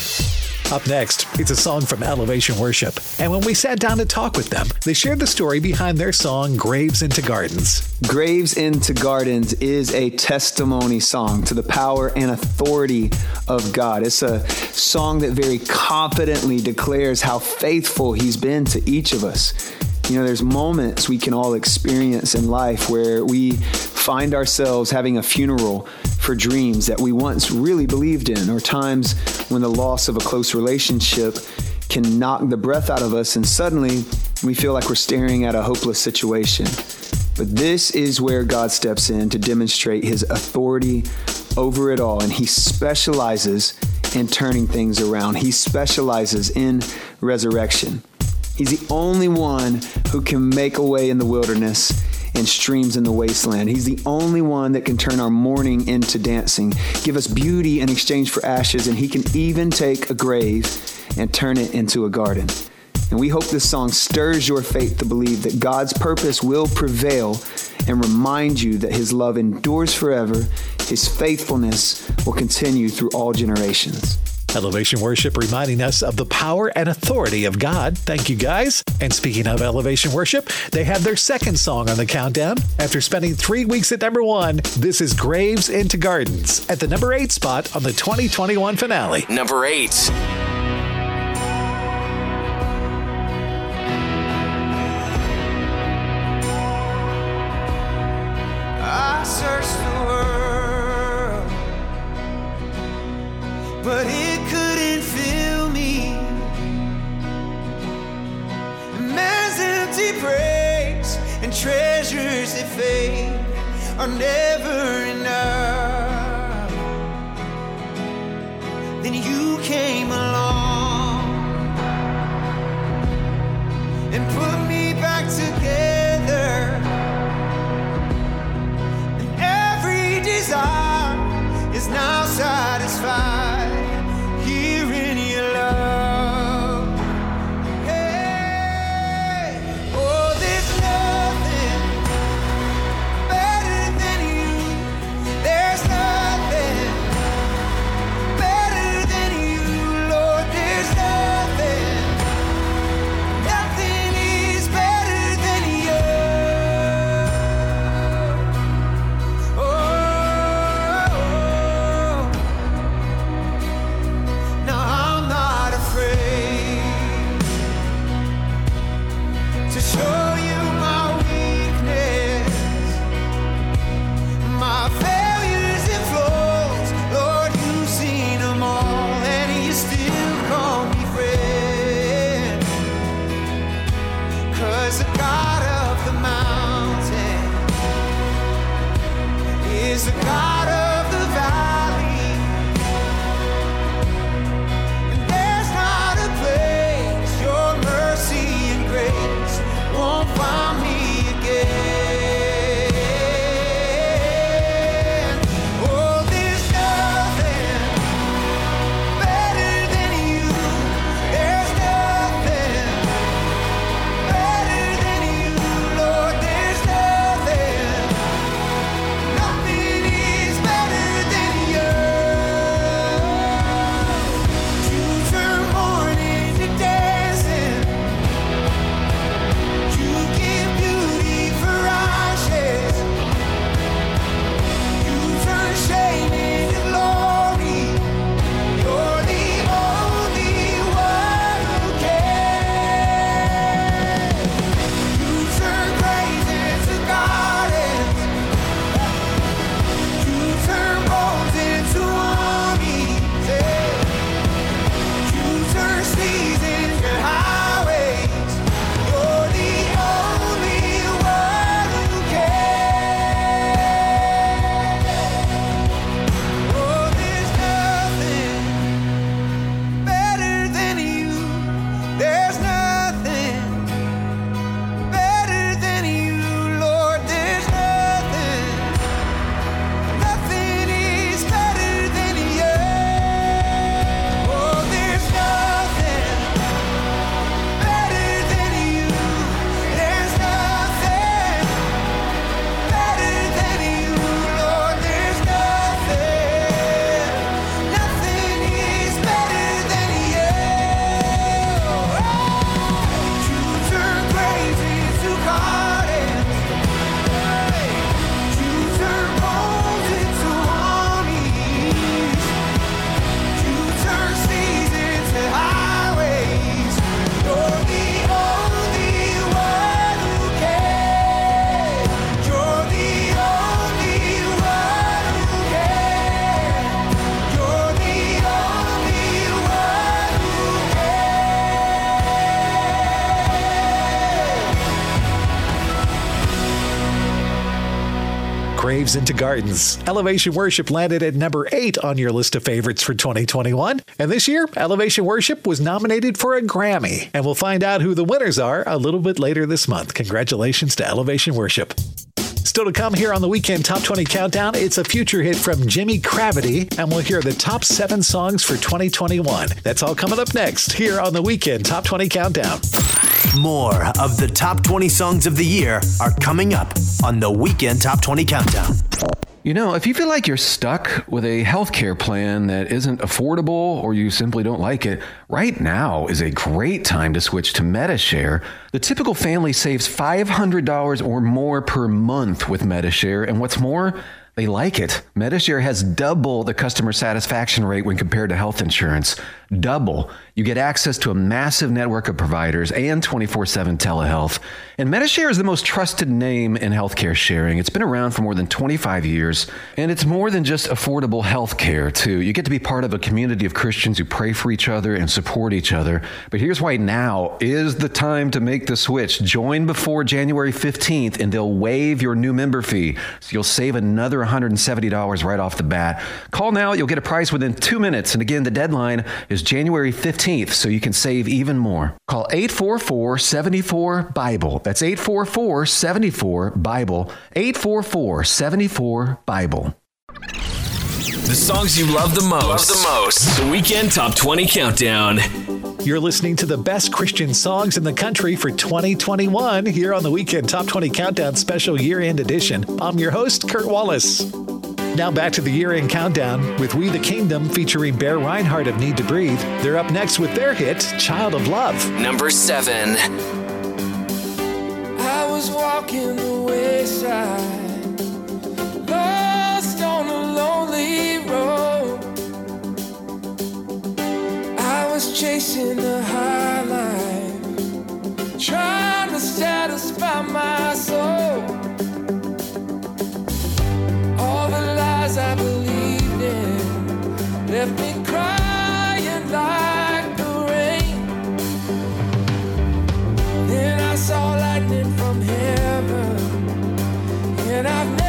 Up next, it's a song from Elevation Worship. And when we sat down to talk with them, they shared the story behind their song Graves into Gardens. Graves into Gardens is a testimony song to the power and authority of God. It's a song that very confidently declares how faithful He's been to each of us. You know, there's moments we can all experience in life where we find ourselves having a funeral for dreams that we once really believed in, or times when the loss of a close relationship can knock the breath out of us, and suddenly we feel like we're staring at a hopeless situation. But this is where God steps in to demonstrate his authority over it all, and he specializes in turning things around. He specializes in resurrection. He's the only one who can make a way in the wilderness and streams in the wasteland. He's the only one that can turn our mourning into dancing, give us beauty in exchange for ashes, and He can even take a grave and turn it into a garden. And we hope this song stirs your faith to believe that God's purpose will prevail and remind you that His love endures forever, His faithfulness will continue through all generations. Elevation Worship reminding us of the power and authority of God. Thank you, guys. And speaking of Elevation Worship, they have their second song on the countdown. After spending three weeks at number one, this is Graves into Gardens at the number eight spot on the 2021 finale. Number eight. Treasures that are never enough. Then you came along and put me back together. And every desire is now satisfied Into Gardens. Elevation Worship landed at number eight on your list of favorites for 2021. And this year, Elevation Worship was nominated for a Grammy. And we'll find out who the winners are a little bit later this month. Congratulations to Elevation Worship. Still to come here on the weekend Top 20 Countdown, it's a future hit from Jimmy Gravity, and we'll hear the top seven songs for 2021. That's all coming up next here on the weekend Top 20 Countdown. More of the top 20 songs of the year are coming up on the weekend Top 20 Countdown. You know, if you feel like you're stuck with a healthcare plan that isn't affordable or you simply don't like it, right now is a great time to switch to Medi-Share. The typical family saves $500 or more per month with Medi-Share, and what's more, they like it. Medi-Share has double the customer satisfaction rate when compared to health insurance. Double. You get access to a massive network of providers and 24 7 telehealth. And Medi-Share is the most trusted name in healthcare sharing. It's been around for more than 25 years, and it's more than just affordable healthcare, too. You get to be part of a community of Christians who pray for each other and support each other. But here's why now is the time to make the switch. Join before January 15th, and they'll waive your new member fee. So you'll save another $170 right off the bat. Call now, you'll get a price within two minutes. And again, the deadline is January 15th, so you can save even more. Call 844 74 Bible. That's 844 74 Bible. 844 74 Bible. The songs you love the most. Love the most. The Weekend Top 20 Countdown. You're listening to the best Christian songs in the country for 2021 here on the Weekend Top 20 Countdown Special Year End Edition. I'm your host, Kurt Wallace. Now back to the year end countdown with We the Kingdom featuring Bear Rinehart of Need to Breathe. They're up next with their hit, Child of Love. Number seven. I was walking the wayside, chasing the high life, trying to satisfy my soul. All the lies I believed in left me crying like the rain. Then I saw lightning from heaven, and I've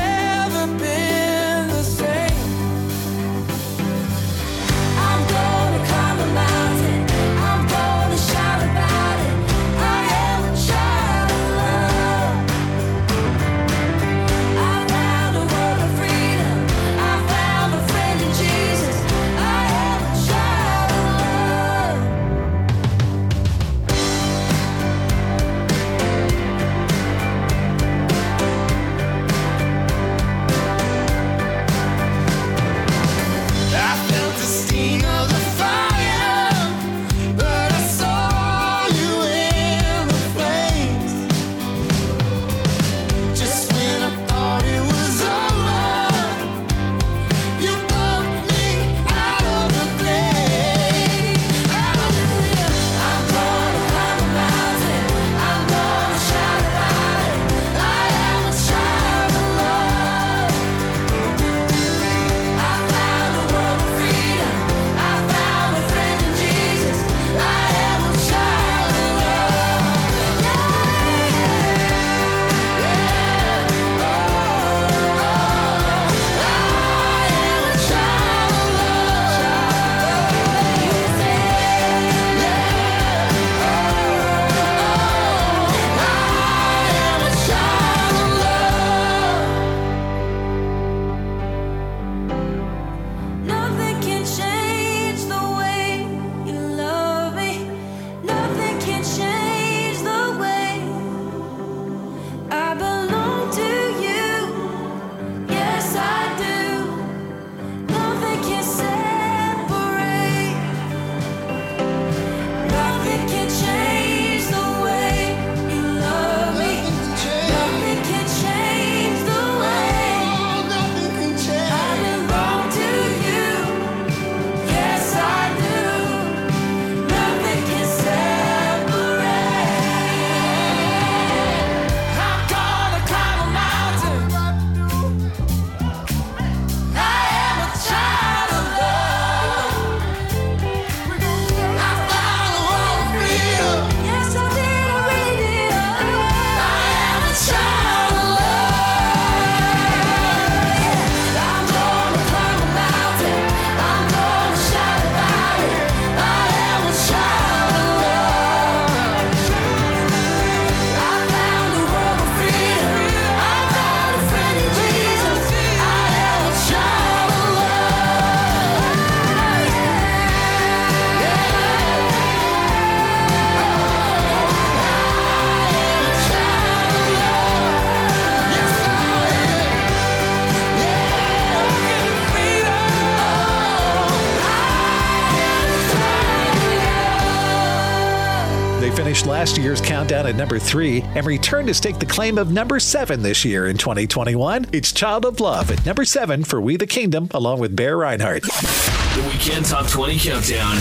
year's countdown at number three and returned to stake the claim of number seven this year in 2021. It's Child of Love at number seven for We the Kingdom, along with Bear Rinehart. The Weekend Top 20 Countdown.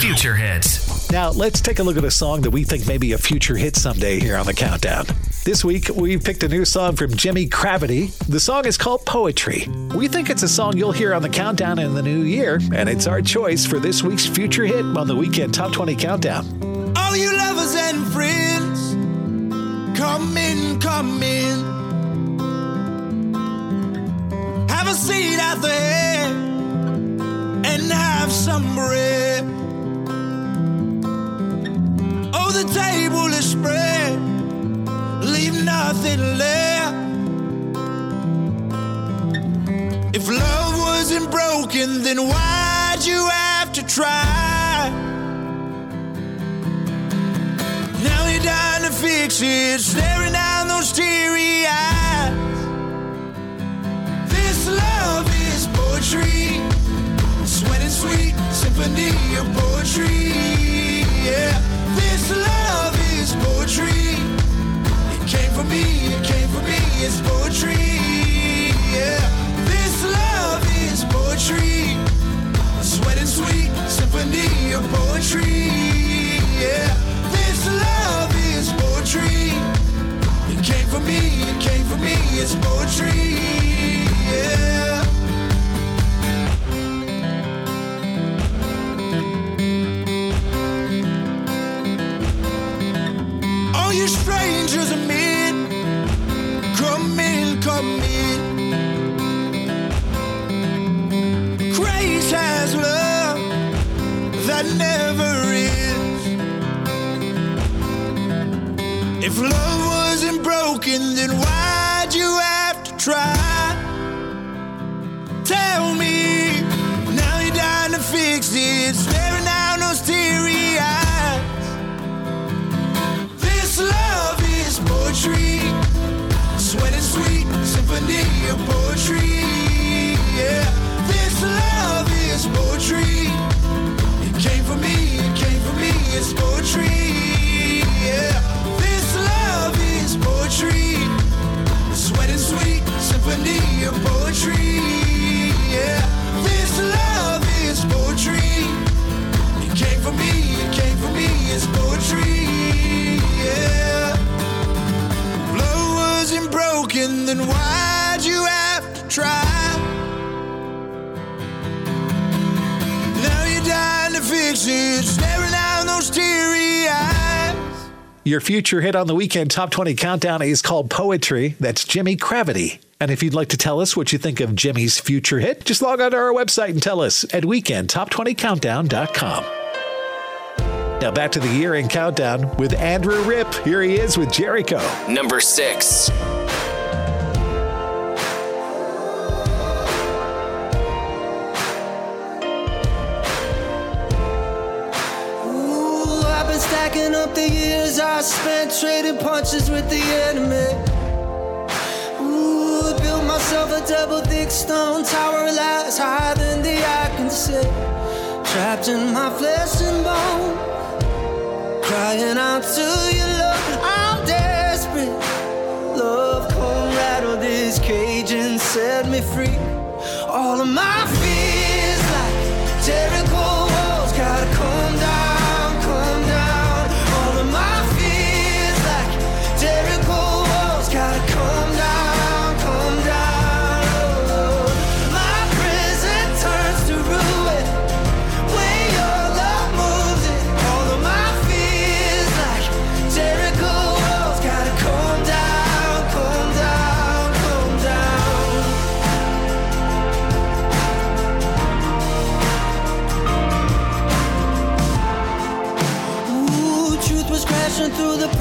Future hits. Now, let's take a look at a song that we think may be a future hit someday here on the countdown. This week, we picked a new song from Jimmy Gravity. The song is called Poetry. We think it's a song you'll hear on the countdown in the new year, and it's our choice for this week's future hit on the Weekend Top 20 Countdown. All you lovers and friends, come in, come in. Have a seat at the and have some bread. Oh, the table is spread, leave nothing left. If love wasn't broken, then why'd you have to try? Now to fix it, staring down those teary eyes. This love is poetry, sweat and sweet symphony of poetry. Yeah, this love is poetry. It came from me, it came from me, it's poetry. Yeah, this love is poetry, sweat and sweet symphony of poetry. It's poetry. Yeah. All you strangers men, come in, come in. Grace has love that never ends. If love wasn't broken, then why'd you have to try? Tell me, now you're dying to fix it, staring down then why'd you have to try? Now you're dying to fix it, staring down those teary eyes. Your future hit on the Weekend Top 20 Countdown is called Poetry. That's Jimmy Gravity. And if you'd like to tell us what you think of Jimmy's future hit, just log on to our website and tell us at weekendtop20countdown.com. Now back to the year in countdown with Andrew Ripp. Here he is with Jericho. Number six. Stacking up the years I spent trading punches with the enemy. Ooh, built myself a double thick stone tower, lies higher than the eye can see. Trapped in my flesh and bone, crying out to you, love. I'm desperate. Love, come rattle this cage and set me free. All of my fears, like Jericho walls, gotta come down, through the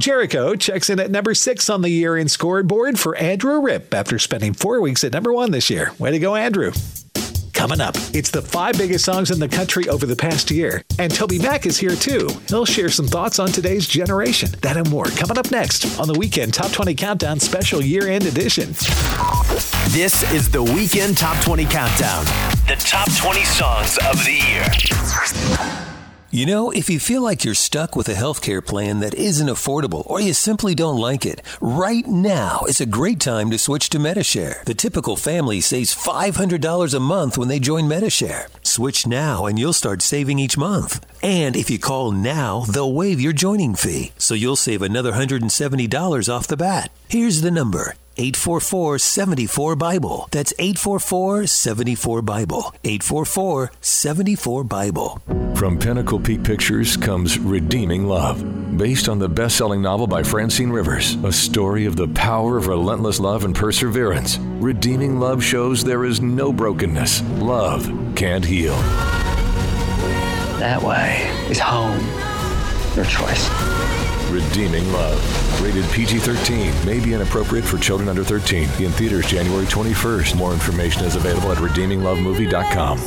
Jericho checks in at number six on the year in scoreboard for Andrew Ripp after spending four weeks at number one this year. Way to go, Andrew. Coming up, it's the five biggest songs in the country over the past year. And TobyMac is here too. He'll share some thoughts on today's generation. That and more coming up next on the Weekend Top 20 Countdown Special Year End Edition. This is the Weekend Top 20 Countdown. The top 20 songs of the year. You know, if you feel like you're stuck with a healthcare plan that isn't affordable or you simply don't like it, right now is a great time to switch to Medi-Share. The typical family saves $500 a month when they join Medi-Share. Switch now and you'll start saving each month. And if you call now, they'll waive your joining fee, so you'll save another $170 off the bat. Here's the number 844 74 Bible. That's 844 74 Bible. 844 74 Bible. From Pinnacle Peak Pictures comes Redeeming Love, based on the best selling novel by Francine Rivers, a story of the power of relentless love and perseverance. Redeeming Love shows there is no brokenness. Love can't heal. That way is home. Your choice. Redeeming Love. Rated PG 13. May be inappropriate for children under 13. In theaters January 21st. More information is available at redeeminglovemovie.com.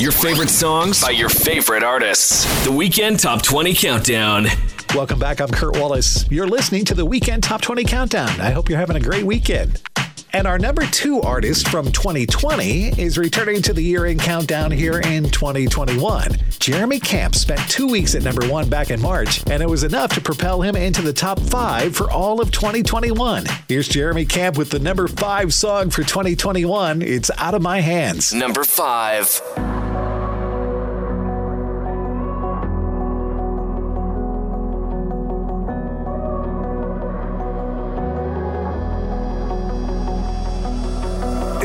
Your favorite songs by your favorite artists. The Weekend Top 20 Countdown. Welcome back. I'm Kurt Wallace. You're listening to the Weekend Top 20 Countdown. I hope you're having a great weekend. And our number two artist from 2020 is returning to the year in countdown here in 2021. Jeremy Camp spent two weeks at number one back in March, and it was enough to propel him into the top five for all of 2021. Here's Jeremy Camp with the number five song for 2021. It's Out of My Hands. Number five.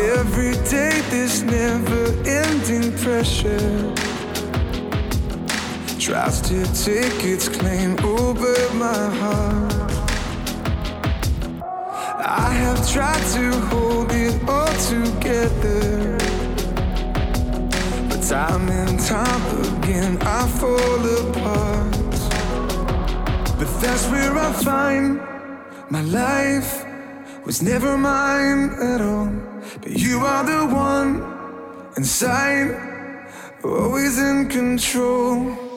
Every day, this never ending pressure tries to take its claim over my heart. I have tried to hold it all together, but time and time again I fall apart. But that's where I find my life was never mine at all. But you are the one inside, always in control.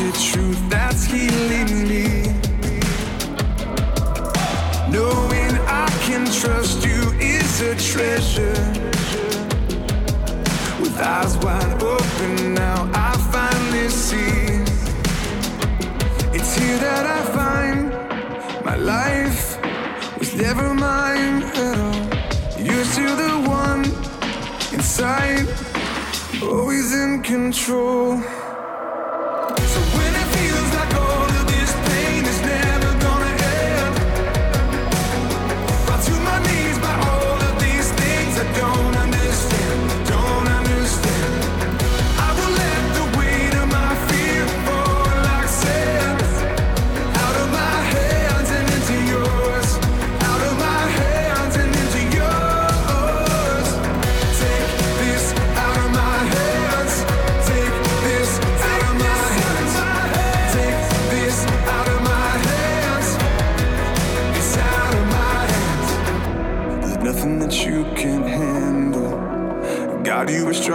On to truth that's healing me. Knowing I can trust you is a treasure. With eyes wide open now, I finally see. It's here that I find my life was never mine at all. You're still the one inside, always in control.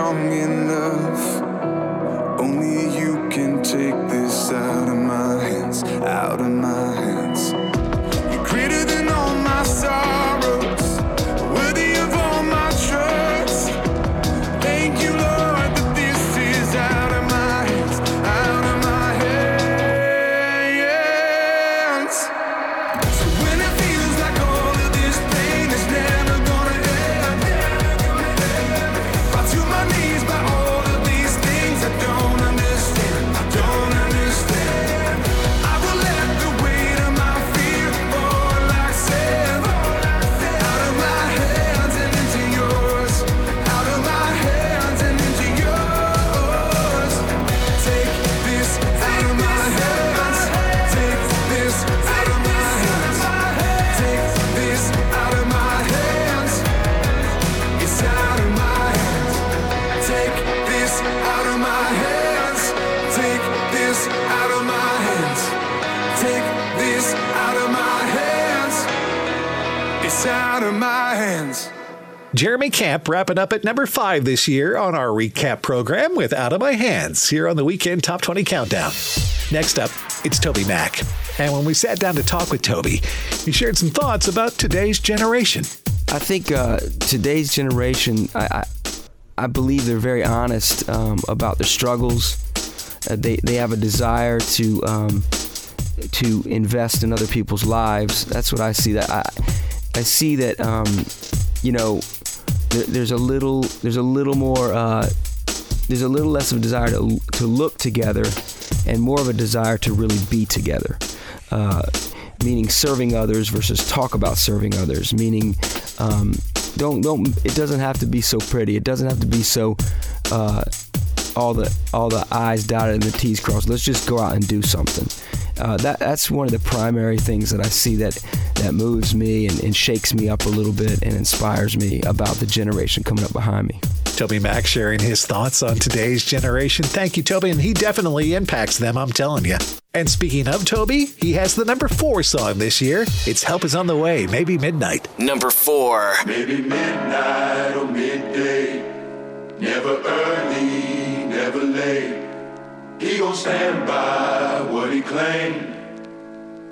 God, Jeremy Camp wrapping up at number five this year on our recap program with Out of My Hands here on the Weekend Top 20 Countdown. Next up, it's TobyMac. And when we sat down to talk with Toby, he shared some thoughts about today's generation. I think uh, today's generation, I, I, I believe they're very honest um, about their struggles. Uh, they they have a desire to um, to invest in other people's lives. That's what I see. That I I see that um, you know there, there's a little there's a little more uh, there's a little less of a desire to to look together and more of a desire to really be together. Uh, meaning serving others versus talk about serving others. Meaning, um, don't don't. It doesn't have to be so pretty. It doesn't have to be so. Uh, all the all the I's dotted and the T's crossed. Let's just go out and do something. Uh, that that's one of the primary things that I see that that moves me and, and shakes me up a little bit and inspires me about the generation coming up behind me. TobyMac sharing his thoughts on today's generation. Thank you, Toby. And he definitely impacts them, I'm telling you. And speaking of Toby, he has the number four song this year. It's Help Is On the Way, Maybe Midnight. Number four. Maybe midnight or midday. Never early, never late. He gon' stand by what he claimed.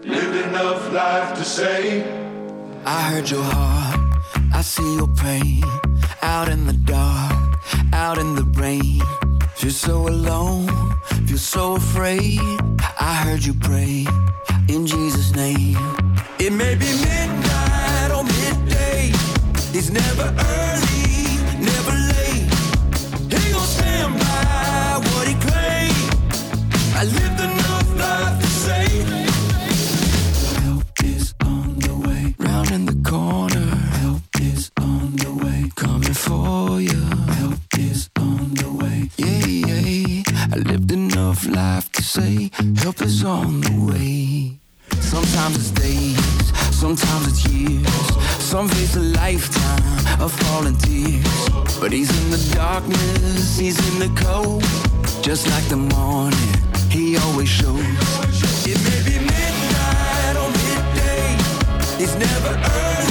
Lived enough life to say. I heard your heart, I see your pain. Out in the dark, out in the rain. Feel so alone, feel so afraid. I heard you pray in Jesus' name. It may be midnight or midday. He's never early, But he's in the darkness, he's in the cold. Just like the morning, he always shows. It may be midnight or midday. He's never early,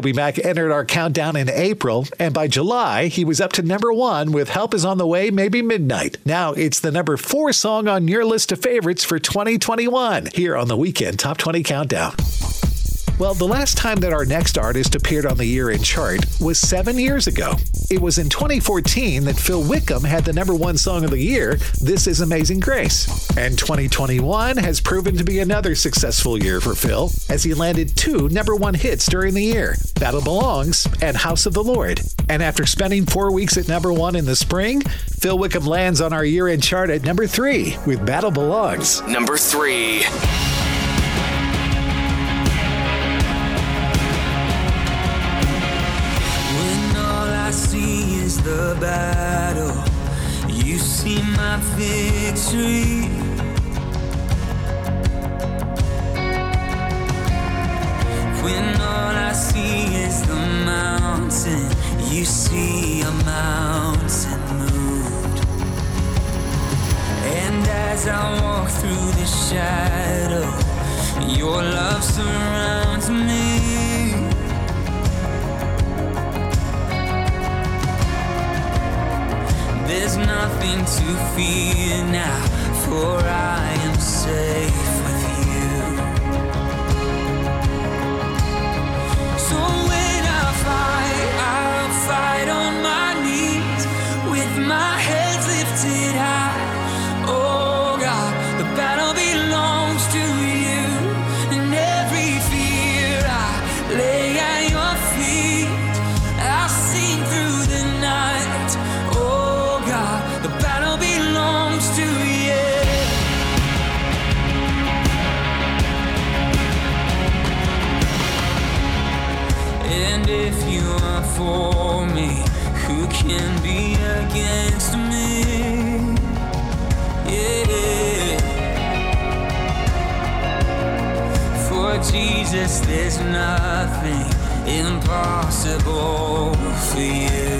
TobyMac entered our countdown in April, and by July, he was up to number one with Help Is On the Way, Maybe Midnight. Now it's the number four song on your list of favorites for 2021 here on the Weekend Top 20 Countdown. Well, the last time that our next artist appeared on the year in chart was seven years ago. It was in 2014 that Phil Wickham had the number one song of the year, This Is Amazing Grace. And 2021 has proven to be another successful year for Phil as he landed two number one hits during the year Battle Belongs and House of the Lord. And after spending four weeks at number one in the spring, Phil Wickham lands on our year end chart at number three with Battle Belongs. Number three. Victory. When all I see is the mountain, you see a mountain moved. And as I walk through the shadow, your love surrounds me. There's nothing to fear now, for I am safe with you. So when I fight, I'll fight on my knees with my head lifted high. Jesus, there's nothing impossible for you.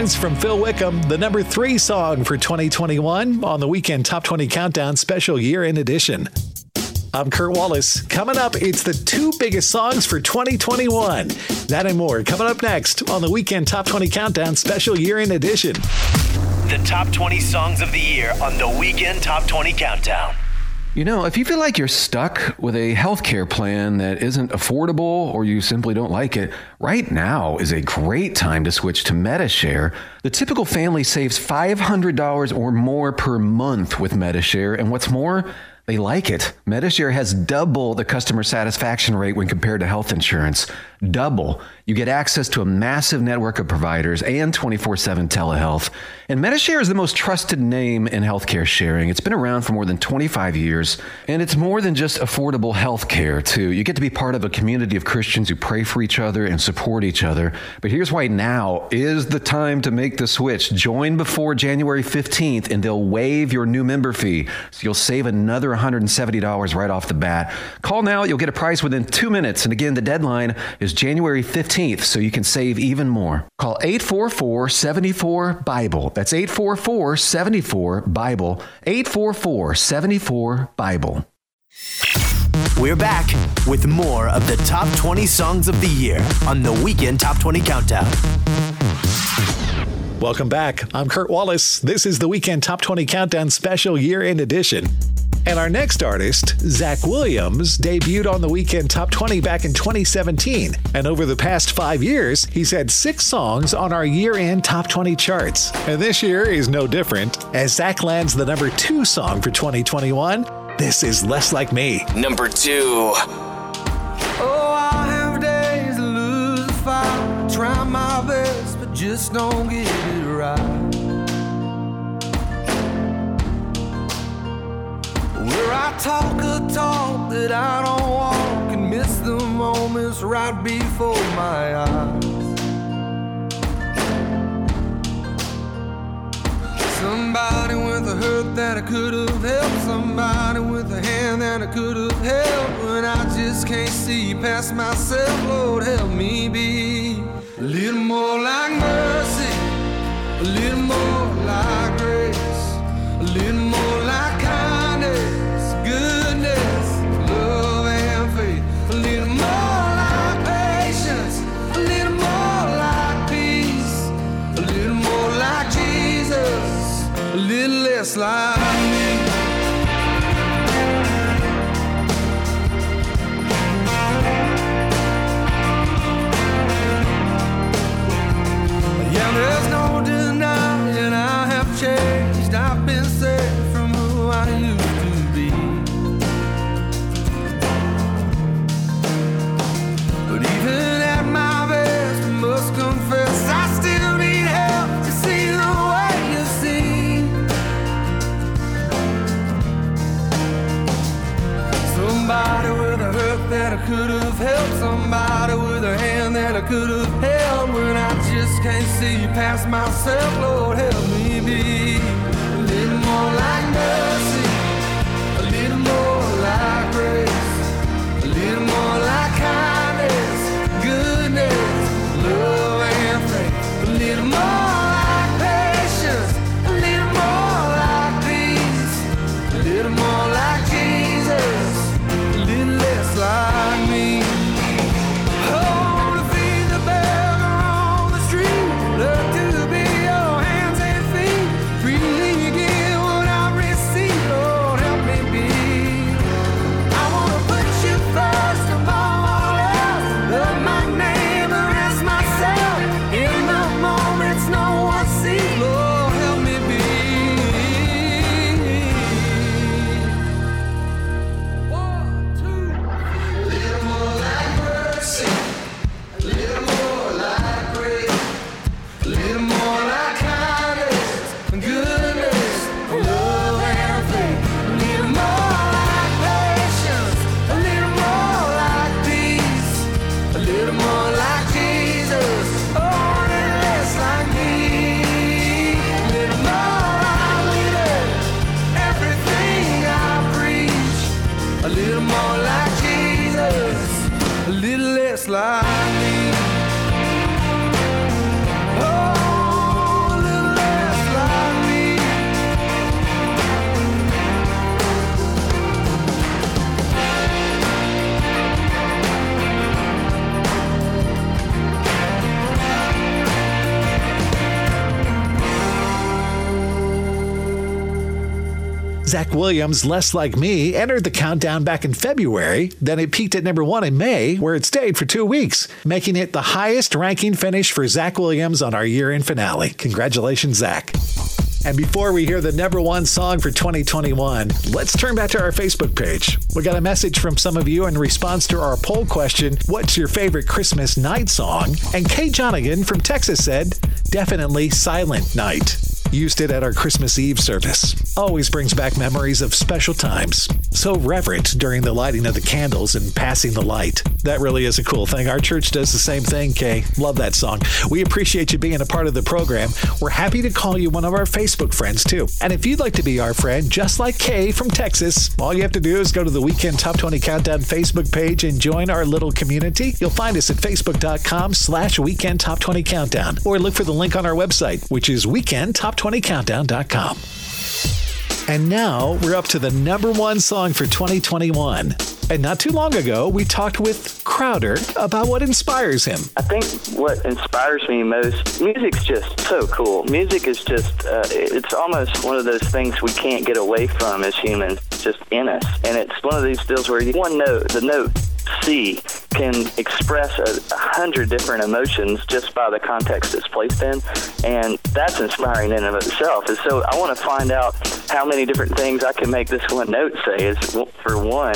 Belongs from Phil Wickham, the number three song for 2021 on the Weekend Top 20 Countdown Special Year End Edition. I'm Kurt Wallace. Coming up, it's the two biggest songs for 2021. That and more coming up next on the Weekend Top 20 Countdown Special Year End Edition. The top 20 songs of the year on the Weekend Top 20 Countdown. You know, if you feel like you're stuck with a healthcare plan that isn't affordable or you simply don't like it, right now is a great time to switch to Medi-Share. The typical family saves $500 or more per month with Medi-Share, and what's more, they like it. Medi-Share has double the customer satisfaction rate when compared to health insurance. Double. You get access to a massive network of providers and 24 7 telehealth. And Medi-Share is the most trusted name in healthcare sharing. It's been around for more than 25 years, and it's more than just affordable healthcare, too. You get to be part of a community of Christians who pray for each other and support each other. But here's why now is the time to make the switch. Join before January 15th, and they'll waive your new member fee. So you'll save another $170 right off the bat. Call now, you'll get a price within two minutes. And again, the deadline is January 15th, so you can save even more. Call 844 74 Bible. That's 844 74 Bible. 844 74 Bible. We're back with more of the top 20 songs of the year on the Weekend Top 20 Countdown. Welcome back. I'm Kurt Wallace. This is the Weekend Top 20 Countdown Special Year End Edition. And our next artist, Zach Williams, debuted on the Weekend Top 20 back in 2017. And over the past five years, he's had six songs on our year end Top 20 charts. And this year is no different, as Zach lands the number two song for 2021. This is Less Like Me. Number two. Oh, just don't get it right. Where I talk a talk that I don't walk and miss the moments right before my eyes. Somebody with a hurt that I could have helped. Somebody with a hand that I could have held. When I just can't see past myself, Lord, help me be a little more like mercy, a little more like grace, a little more like kindness, goodness, love, and faith. A little more like patience, a little more like peace, a little more like Jesus, a little less like me. Could have helped. Somebody with a hand that I could have held. When I just can't see past myself, Lord, help me be Zach Williams' Less Like Me entered the countdown back in February. Then it peaked at number one in May, where it stayed for two weeks, making it the highest ranking finish for Zach Williams on our year end finale. Congratulations, Zach. And before we hear the number one song for 2021, let's turn back to our Facebook page. We got a message from some of you in response to our poll question What's your favorite Christmas night song? And Kay Jonigan from Texas said, Definitely Silent Night. Used it at our Christmas Eve service. Always brings back memories of special times. So reverent during the lighting of the candles and passing the light. That really is a cool thing. Our church does the same thing, Kay. Love that song. We appreciate you being a part of the program. We're happy to call you one of our Facebook friends, too. And if you'd like to be our friend, just like Kay from Texas, all you have to do is go to the Weekend Top 20 Countdown Facebook page and join our little community. You'll find us at facebook.com slash weekend top 20 countdown or look for the link on our website, which is weekendtop20countdown.com. And now we're up to the number one song for 2021. And not too long ago, we talked with Crowder about what inspires him. I think what inspires me most, music's just so cool. Music is just, uh, it's almost one of those things we can't get away from as humans, just in us. And it's one of these deals where one note, the note C, can express a, a hundred different emotions just by the context it's placed in. And that's inspiring in and of itself. And so I want to find out how many different things I can make this one note say is for one.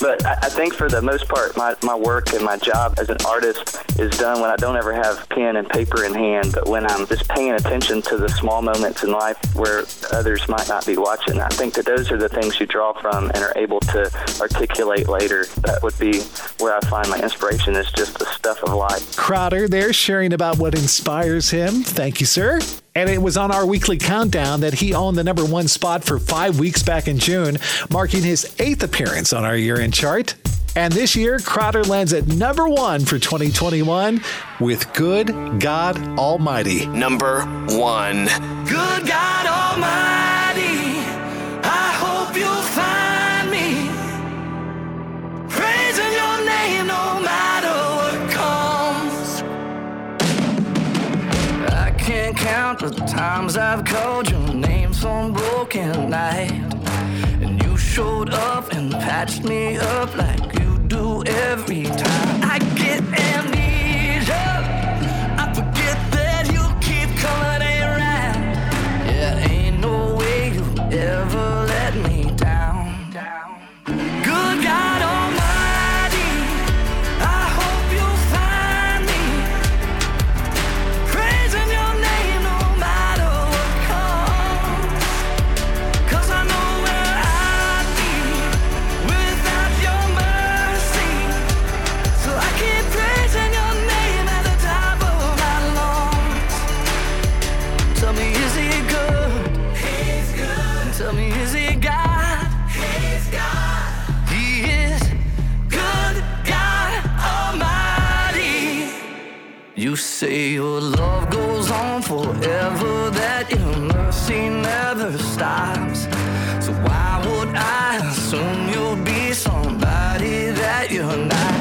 But I, I think for the most part, my, my work and my job as an artist is done when I don't ever have pen and paper in hand, but when I'm just paying attention to the small moments in life where others might not be watching. I think that those are the things you draw from and are able to articulate later. That would be where I find my inspiration is just the stuff of life. Crowder there sharing about what inspires him. Thank you, sir. And it was on our weekly countdown that he owned the number one spot for five weeks back in June, marking his eighth appearance on our year end chart. And this year, Crowder lands at number one for 2021 with Good God Almighty. Number one. Good God Almighty, count the times I've called your name some broken night, and you showed up and patched me up like you do every time. I get amnesia. I forget that you keep coming around. Yeah, ain't no way you ever let You say your love goes on forever, that your mercy never stops. So why would I assume you'll be somebody that you're not?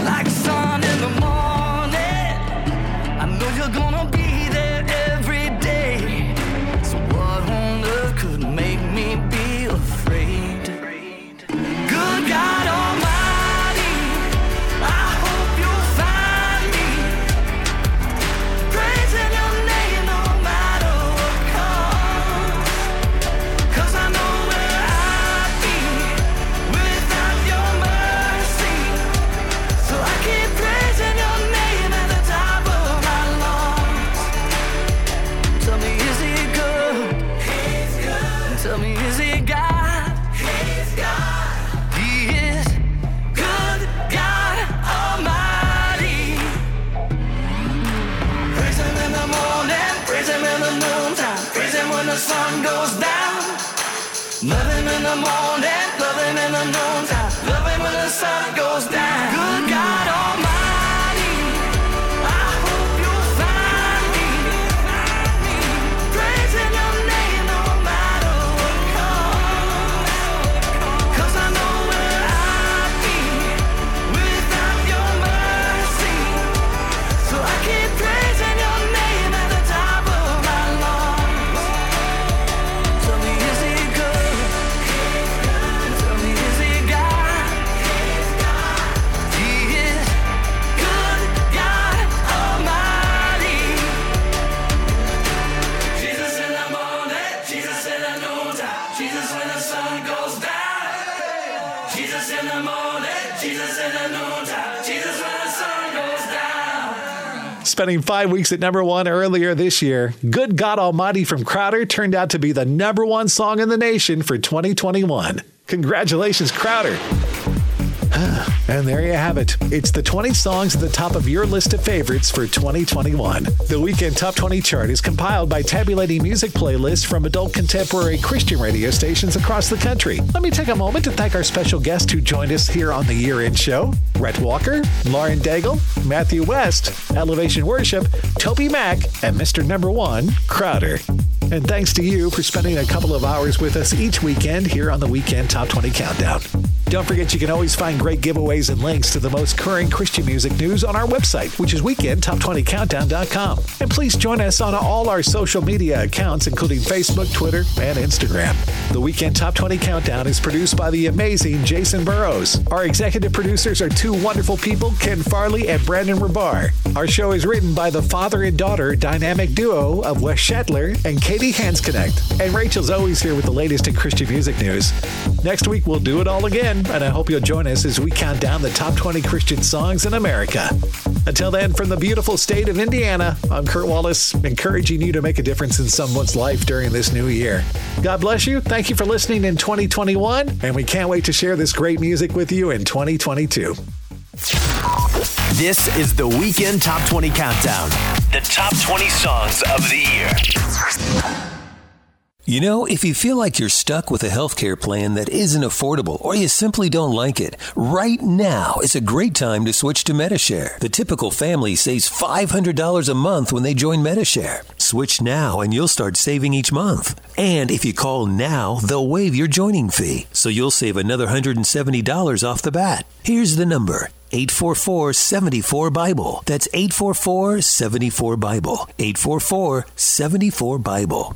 Morning, him in the noontime, him when the sun goes down. Good Spending five weeks at number one earlier this year, Good God Almighty from Crowder turned out to be the number one song in the nation for 2021. Congratulations, Crowder. And there you have it. It's the 20 songs at the top of your list of favorites for 2021. The Weekend Top 20 chart is compiled by tabulating music playlists from adult contemporary Christian radio stations across the country. Let me take a moment to thank our special guest who joined us here on the year end show Rhett Walker, Lauren Daigle, Matthew West, Elevation Worship, TobyMac, and Mr. Number One, Crowder. And thanks to you for spending a couple of hours with us each weekend here on the Weekend Top 20 Countdown. Don't forget you can always find great giveaways and links to the most current Christian music news on our website, which is weekendtop20countdown.com. And please join us on all our social media accounts, including Facebook, Twitter, and Instagram. The Weekend Top 20 Countdown is produced by the amazing Jason Burrows. Our executive producers are two wonderful people, Ken Farley and Brandon Rabar. Our show is written by the father and daughter dynamic duo of Wes Shetler and Katie Hansknecht. And Rachel's always here with the latest in Christian music news. Next week, we'll do it all again, and I hope you'll join us as we count down the top 20 Christian songs in America. Until then, from the beautiful state of Indiana, I'm Kurt Wallace, encouraging you to make a difference in someone's life during this new year. God bless you. Thank you for listening in 2021, and we can't wait to share this great music with you in 2022. This is the Weekend Top 20 Countdown. The top 20 songs of the year. You know, if you feel like you're stuck with a healthcare plan that isn't affordable or you simply don't like it, right now is a great time to switch to Medi-Share. The typical family saves $500 a month when they join Medi-Share. Switch now and you'll start saving each month. And if you call now, they'll waive your joining fee, so you'll save another $170 off the bat. Here's the number 844 74 Bible. That's 844 74 Bible. 844 74 Bible.